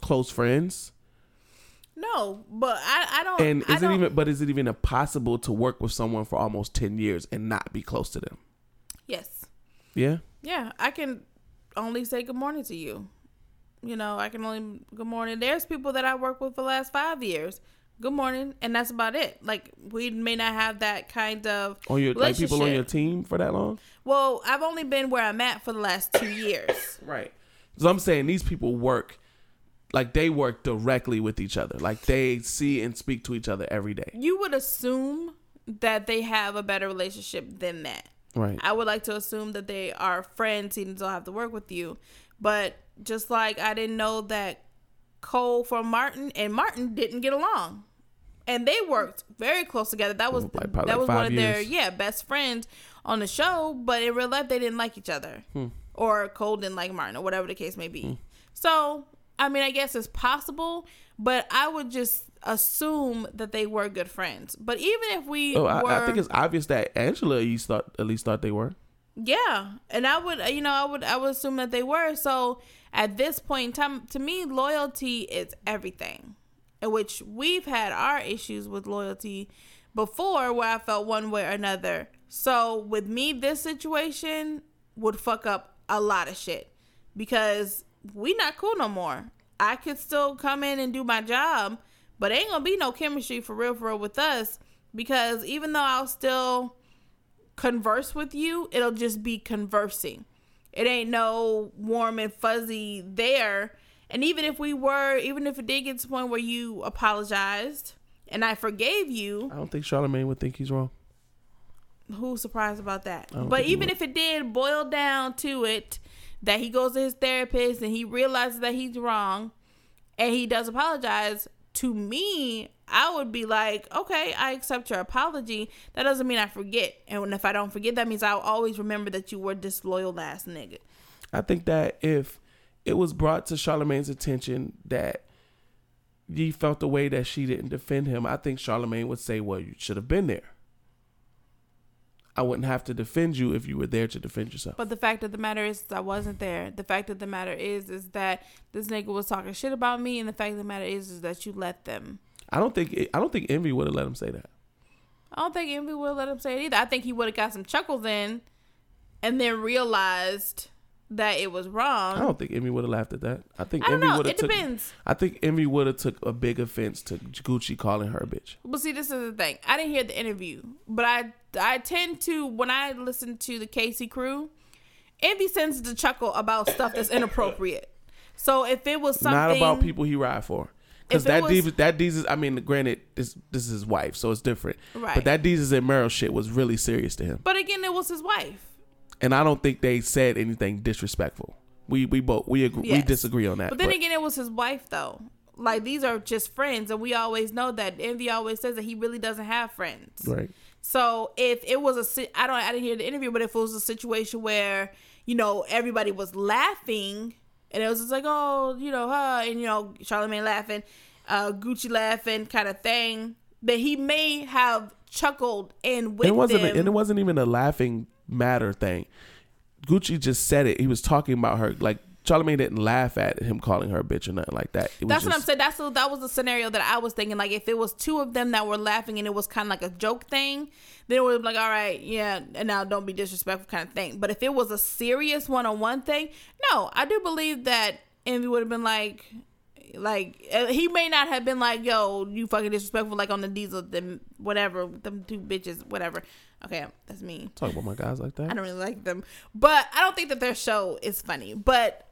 close friends? No, but I, I don't. And is it don't- even but is it even possible to work with someone for almost 10 years and not be close to them? Yes. Yeah? Yeah, I can only say good morning to you. You know, I can only good morning. There's people that I work with for the last five years. Good morning, and that's about it. Like we may not have that kind of On your like people on your team for that long? Well, I've only been where I'm at for the last two years. Right. So I'm saying these people work like they work directly with each other. Like they see and speak to each other every day. You would assume that they have a better relationship than that. Right. I would like to assume that they are friends even though I have to work with you. But just like I didn't know that Cole from Martin and Martin didn't get along. And they worked very close together. That was Like, that like was one of their years. yeah, best friends on the show, but in real life they didn't like each other. Hmm. Or Cole didn't like Martin or whatever the case may be. So, I mean, I guess it's possible, but I would just assume that they were good friends. But even if we Oh, I, were I think it's obvious that Angela at least thought at least thought they were. yeah, and I would, you know, I would, I would assume that they were. So at this point in time, to me, loyalty is everything. In which we've had our issues with loyalty before, where I felt one way or another. So with me, this situation would fuck up a lot of shit because we not cool no more. I could still come in and do my job, but ain't gonna be no chemistry for real, for real with us. Because even though I'll still converse with you, it'll just be conversing. It ain't no warm and fuzzy there. And even if we were, even if it did get to the point where you apologized and I forgave you, I don't think Charlemagne would think he's wrong. who's surprised about that? But even if it did boil down to it, that he goes to his therapist and he realizes that he's wrong and he does apologize, to me, I would be like, okay, I accept your apology. That doesn't mean I forget. And if I don't forget, that means I'll always remember that you were disloyal ass nigga. I think that if it was brought to Charlemagne's attention that Yee felt the way that she didn't defend him, I think Charlemagne would say, "Well, you should have been there." I wouldn't have to defend you if you were there to defend yourself. But the fact of the matter is, I wasn't there. The fact of the matter is, is that this nigga was talking shit about me, and the fact of the matter is, is that you let them. I don't think I don't think Envy would have let him say that. I don't think Envy would let him say it either. I think he would have got some chuckles in, and then realized that it was wrong. I don't think Envy would have laughed at that. I think I don't Envy would have It took. depends. I think Envy would have took a big offense to Gucci calling her a bitch. But see, this is the thing. I didn't hear the interview, but I I tend to when I listen to the Casey crew, Envy tends to chuckle about stuff that's inappropriate. So if it was something Not about people he ride for. Because that was- diva, that Desus, I mean, granted, this this is his wife, so it's different. Right. But that Desus and Mero shit was really serious to him, But again, it was his wife. and I don't think they said anything disrespectful. We we both we agree, we disagree on that. But then again, it was his wife though. Like these are just friends, and we always know that Envy always says that he really doesn't have friends. right. So if it was a, I don't, I didn't hear the interview, but if it was a situation where you know everybody was laughing, and it was just like, oh, you know, huh, and you know, Charlamagne laughing, uh, Gucci laughing, kind of thing, that he may have chuckled and with it wasn't them. a, and it wasn't even a laughing matter thing. Gucci just said it. He was talking about her. Like Charlamagne didn't laugh at him calling her a bitch or nothing like that. It was That's what I'm saying. That's the, that was the scenario that I was thinking. Like if it was two of them that were laughing and it was kind of like a joke thing, then it would be like, all right, yeah, and now don't be disrespectful kind of thing. But if it was a serious one on one thing, no, I do believe that Envy would have been like, like uh, he may not have been like, yo, you fucking disrespectful, like on the diesel, them whatever, them two bitches, whatever. Okay, that's me. Talk about my guys like that. I don't really like them, but I don't think that their show is funny. But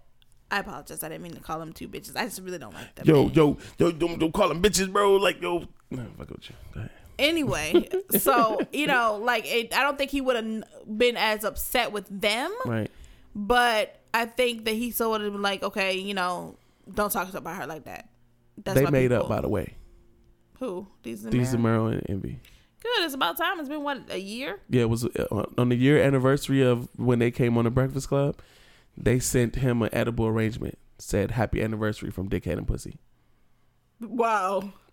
I apologize. I didn't mean to call them two bitches. I just really don't like them. Yo, yo, yo, don't, don't call them bitches, bro. Like, yo, no, fuck with you. Go ahead. Anyway, so you know, like it, I don't think he would have been as upset with them, Right. but I think that he still would have been like, okay, you know, don't talk about her like that. That's they made people. up, by the way. Who? These These are Mero and Envy. Good. It's about time. It's been what a year. Yeah, it was uh, on the year anniversary of when they came on the Breakfast Club. They sent him an edible arrangement. Said "Happy Anniversary" from Dickhead and Pussy. Wow.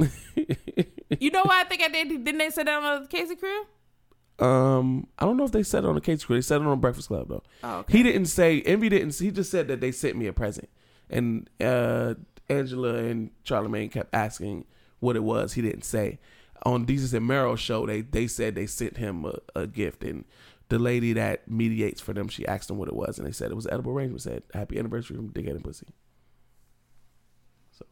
you know why I think I did? Didn't they say that on the Casey crew? Um, I don't know if they said it on the Case Crew. They said it on Breakfast Club though. Oh, okay. He didn't say Envy didn't. He just said that they sent me a present, and uh, Angela and Charlamagne kept asking what it was. He didn't say. On Desus and Mero show, they they said they sent him a, a gift, and the lady that mediates for them, she asked them what it was, and they said it was edible arrangement. Said Happy Anniversary from Dickhead and Pussy. So,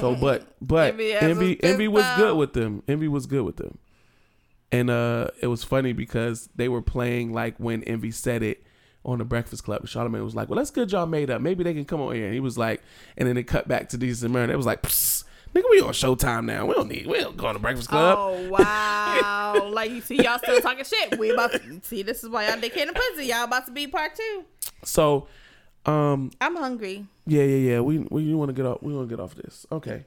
so but but Envy Envy Envy was good with them. Envy was good with them. And uh, it was funny because they were playing like when Envy said it on the Breakfast Club. Charlamagne was like, "Well, that's good, y'all made up. Maybe they can come on here." And he was like, and then it cut back to Desus and Mero. It was like, Psst, "Nigga, we on Showtime now. We don't need. We don't go the Breakfast Club." Oh wow! like you see, y'all still talking shit. We about to see. This is why y'all dickhead and pussy. Y'all about to be part two. So, um, I'm hungry. yeah, yeah, yeah. We we want to get off. We want to get off this. Okay.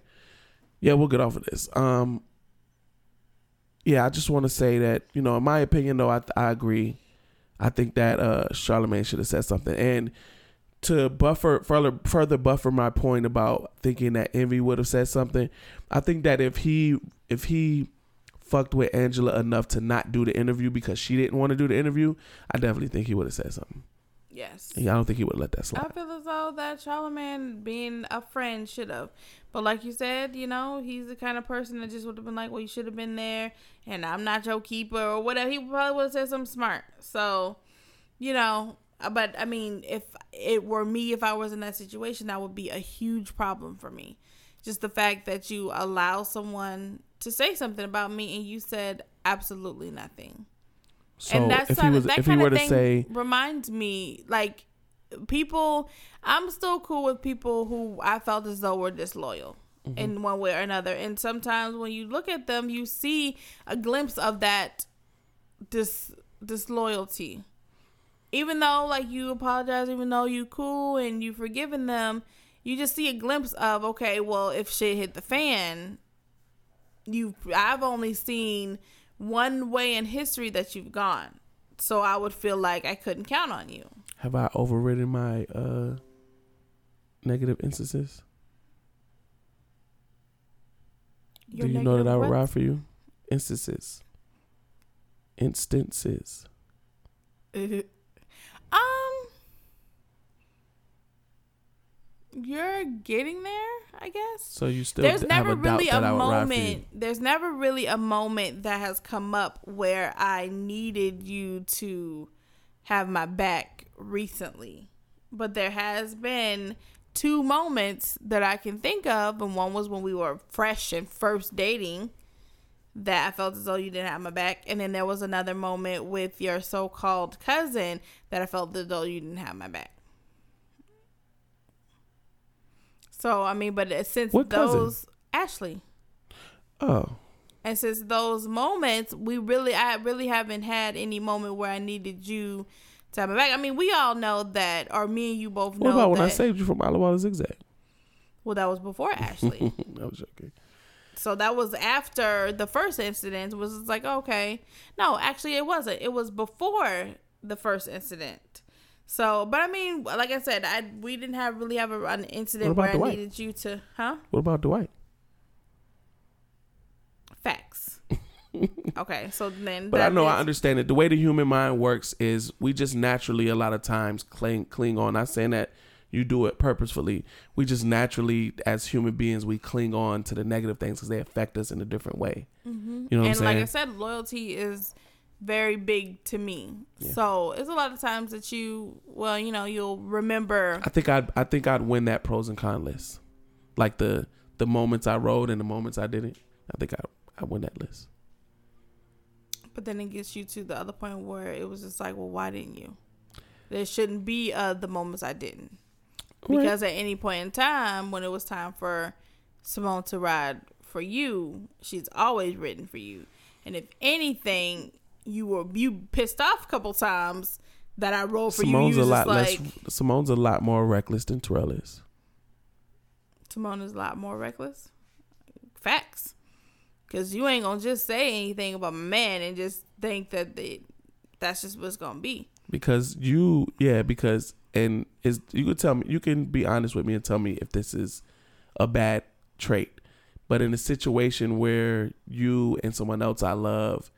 Yeah, we'll get off of this. Um. Yeah, I just want to say that you know, in my opinion, though, I I agree. I think that uh Charlamagne should have said something, and to buffer further further buffer my point about thinking that Envy would have said something. I think that if he if he fucked with Angela enough to not do the interview because she didn't want to do the interview, I definitely think he would have said something. Yes. Yeah, I don't think he would have let that slide. I feel as though that Charlamagne being a friend should have. But like you said, you know, he's the kind of person that just would have been like, well, you should have been there and I'm not your keeper or whatever. He probably would have said something smart. So, you know, but I mean, if it were me, if I was in that situation, that would be a huge problem for me. Just the fact that you allow someone to say something about me and you said absolutely nothing So and that's if he was that if he were of to thing say reminds me like people i'm still cool with people who i felt as though were disloyal Mm-hmm. in one way or another and sometimes when you look at them you see a glimpse of that dis disloyalty even though like you apologize even though you cool and you forgiven them you just see a glimpse of okay well if shit hit the fan you I've only seen one way in history that you've gone. So I would feel like I couldn't count on you. have I overridden my uh negative instances? Your Do you know that I would ride for you? Instances. instances. um, you're getting there, I guess. So you still There's have never really a that I would ride for you. moment. There's never really a moment that has come up where I needed you to have my back recently. But there has been two moments that I can think of, and one was when we were fresh and first dating that I felt as though you didn't have my back, and then there was another moment with your so-called cousin that I felt as though you didn't have my back. So I mean, but since What cousin? those Ashley, Oh, and since those moments, we really, I really haven't had any moment where I needed you to have my back. I mean, we all know that, or me and you both what know about when I saved you from Alawala Zigzag? well, that was before Ashley. I was joking. So that was after the first incident. Was like okay, no, actually, it wasn't. It was before the first incident. So, but I mean, like I said, I we didn't have really have a, an incident where I Dwight? needed you to, huh? What about Dwight? Facts. okay, so then. But I know I understand it. The way the human mind works is we just naturally a lot of times cling cling on. Not saying that you do it purposefully. We just naturally, as human beings, we cling on to the negative things because they affect us in a different way. You know what I'm and like I said, loyalty is very big to me. Yeah. So it's a lot of times that you, well, you know, you'll remember. I think I'd I think I'd win that pros and cons list. Like the the moments I rode and the moments I didn't. I think I I win that list. But then it gets you to the other point where it was just like, well, why didn't you? There shouldn't be uh, the moments I didn't. Because at any point in time, when it was time for Simone to ride for you, she's always ridden for you. And if anything, you were you pissed off a couple times that I rode for Simone's you. a You was lot like less. Simone's a lot more reckless than Terrell is. Simone is a lot more reckless. Facts. Cause you ain't gonna just say anything about my man and just think that they, that's just what's gonna be. because you yeah because and is you could tell me you can be honest with me and tell me if this is a bad trait but in a situation where you and someone else i love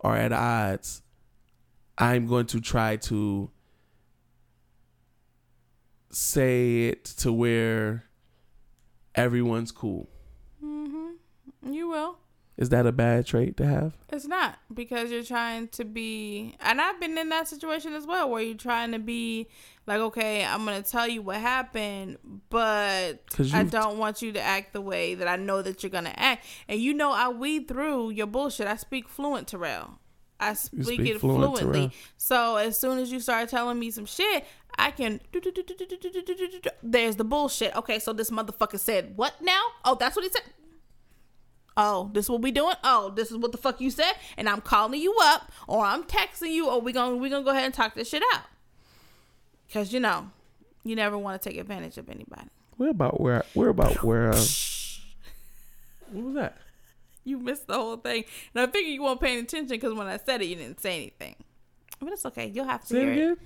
are at odds i'm going to try to say it to where everyone's cool Mm-hmm. You will. Is that a bad trait to have It's not because you're trying to be, and I've been in that situation as well, where you're trying to be like, okay, I'm gonna tell you what happened, but I don't want you to act the way that I know that you're gonna act. And you know, I weed through your bullshit. I speak fluent Terrell. I speak, speak it fluent fluently. Terrell. So as soon as you start telling me some shit, I can. There's the bullshit. Okay, so this motherfucker said what now? Oh, that's what he said. Oh, this is what we doing? Oh, this is what the fuck you said, and I'm calling you up, or I'm texting you, or we gonna we gonna go ahead and talk this shit out. Cause you know, you never want to take advantage of anybody. we're about where we're about where uh, what was that You missed the whole thing, and I figure you weren't paying attention because when I said it, you didn't say anything. But it's okay. You'll have to say it hear it. again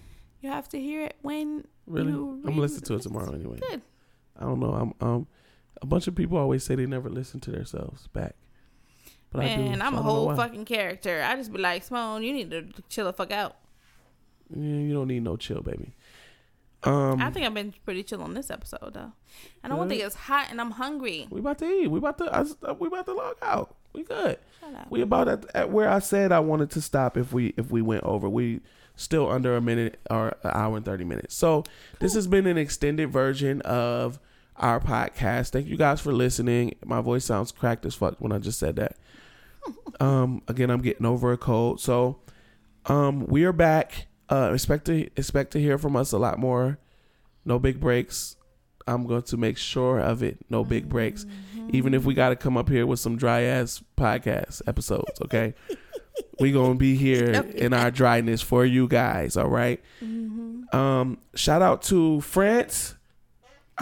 You have to hear it when really you i'm gonna listen to it tomorrow anyway Good. I don't know. I'm um a bunch of people always say they never listen to themselves back. But I do. Man, so I'm I a whole fucking character. I just be like, Simone, you need to chill the fuck out. Yeah, you don't need no chill, baby. Um I think I've been pretty chill on this episode though. I don't Good. think it's hot and I'm hungry. we about to eat. We about to I, s- we about to log out. We good. We about at, at where I said I wanted to stop if we if we went over. We still under a minute or an hour and 30 minutes. So this has been an extended version of our podcast. Thank you guys for listening. My voice sounds cracked as fuck when I just said that. Um again, I'm getting over a cold. So um we are back. Uh expect to expect to hear from us a lot more. No big breaks. I'm going to make sure of it. No big breaks. Even if we got to come up here with some dry ass podcast episodes, okay? we going to be here in our dryness for you guys, all right? Um shout out to France,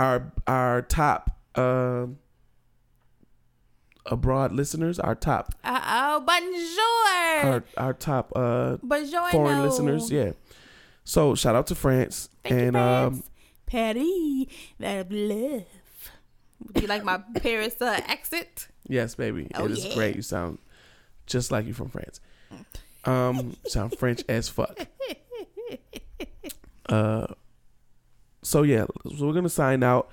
our our top um abroad listeners, our top Uh oh, bonjour. our our top uh foreign listeners, yeah. So shout out to France Thank you, and um Paris, that love. Do you like my Paris uh, accent? yes, baby. Oh, it is yeah. great. You sound just like you from France. Um, sound French as fuck. Uh, so yeah, so we're gonna sign out.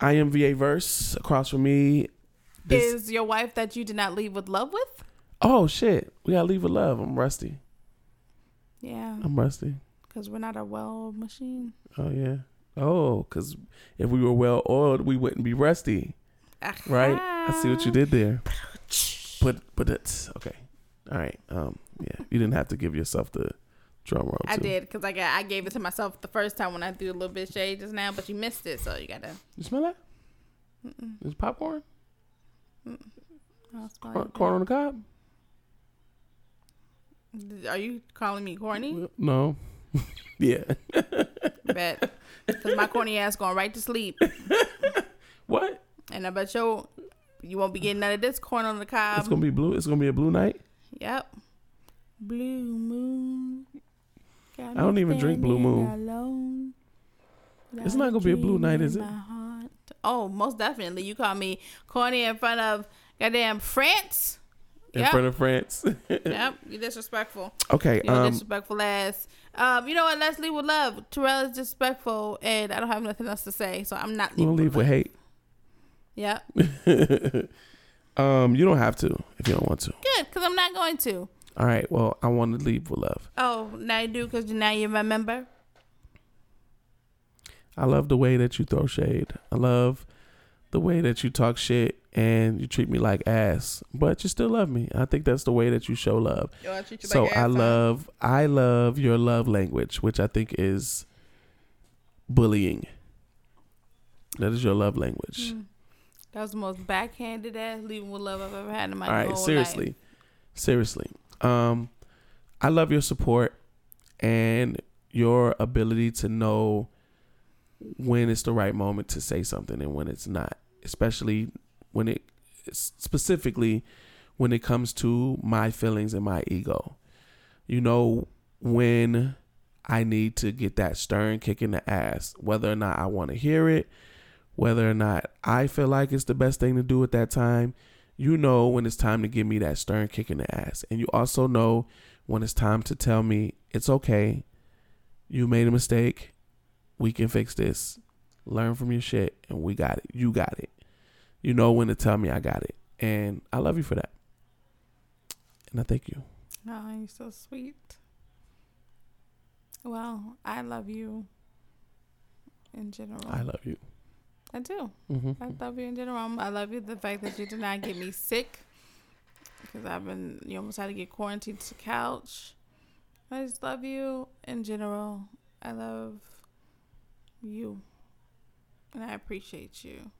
I am VA Verse across from me. This, Is your wife that you did not leave with love with? oh shit, we gotta leave with love. I'm rusty. Yeah, I'm rusty. because we're not a well machine. Oh yeah. Oh, because if we were well oiled, we wouldn't be rusty, right? I see what you did there. But but it's okay. All right. Um. Yeah. You didn't have to give yourself the drum roll. I too. did because I got I gave it to myself the first time when I threw a little bit of shade just now, but you missed it, so you gotta. You smell that? It's popcorn. Corn, corn on the cob. Are you calling me corny? No. yeah. Bet. Because my corny ass going right to sleep, What? and I bet you you won't be getting none of this corn on the cob. It's gonna be blue. It's gonna be a blue night. Yep. Blue moon. I don't even drink Blue Moon. It's not gonna be a blue night, is it? Oh, most definitely. You call me corny in front of goddamn France. In Yep. front of France. Yep, you disrespectful. okay. You Um. disrespectful ass. Um, you know what? Let's leave with love. Terrell is disrespectful, and I don't have nothing else to say, so I'm not We'll leave with love. hate. Yep, um. You don't have to if you don't want to. good, because I'm not going to. All right. Well, I want to leave with love. Oh, now you do, because now you remember. I love the way that you throw shade. I love the way that you talk shit and you treat me like ass, but you still love me. I think that's the way that you show love. Yo, I treat you so like I love I love your love language, which I think is bullying. That is your love language. Mm. That was the most backhanded ass leaving with love I've ever had in my life. All right, seriously. life. Seriously. Um I love your support and your ability to know when it's the right moment to say something and when it's not, especially when it specifically when it comes to my feelings and my ego. You know when I need to get that stern kick in the ass, whether or not I want to hear it, whether or not I feel like it's the best thing to do at that time. You know when it's time to give me that stern kick in the ass. And you also know when it's time to tell me it's okay. You made a mistake. We can fix this. Learn from your shit and we got it. You got it. You know when to tell me I got it. And I love you for that. And I thank you. Oh, you're so sweet. Well, I love you in general. I love you. I do. hmm I love you in general. I love you the fact that you did not get me sick because I've been you almost had to get quarantined to the couch. I just love you in general. I love you, and I appreciate you.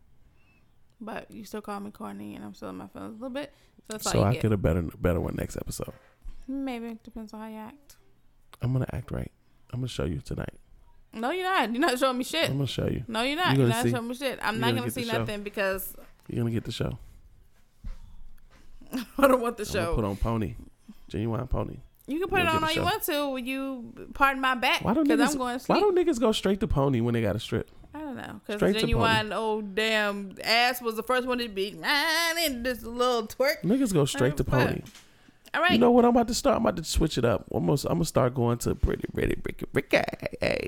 But you still call me corny, and I'm still in my feelings a little bit. So So I get. get a better better one next episode. Maybe it depends on how you act. I'm gonna act right. I'm gonna show you tonight. No, you're not. You're not showing me shit. I'm gonna show you. No, you're not. You're You're, not see. showing me shit. I'm You're not gonna gonna see nothing because You're gonna get the show. I don't want the I'm show. put on pony. Ginuwine pony. You can put You'll it on all you want to. You pardon my back Why don't niggas I'm going why don't niggas go straight to pony when they got a strip? I don't know because Ginuwine old damn ass was the first one to be and this little twerk. Niggas go straight to fuck. All right, You know what I'm about to start? I'm about to switch it up. Almost I'm gonna start going to pretty pretty Ricky Ricky. Hey,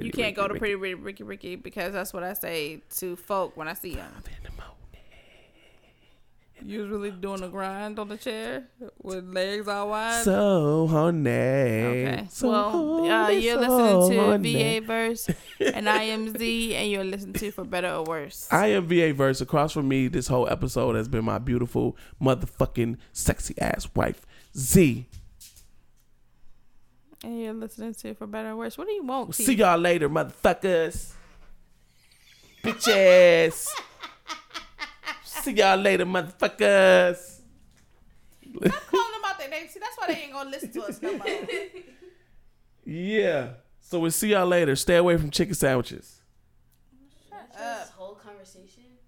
you can't go to Ricky, Pretty Ricky Ricky Ricky because that's what I say to folk when I see them. Ricky in the morning. You was really doing a grind on the chair with legs all wide. So honey. Okay. So well, uh, you're so listening to honey. VA verse, and I am Z, and you're listening to for better or worse. I am VA Verse. Across from me, this whole episode has been my beautiful, motherfucking, sexy ass wife, Z. and you're listening to for better or worse. What do you want? See Keith? y'all later, motherfuckers. Bitches. See y'all later, motherfuckers. Stop calling them out their name. See, that's why they ain't gonna listen to us no more. Yeah. So we'll see y'all later. Stay away from chicken sandwiches.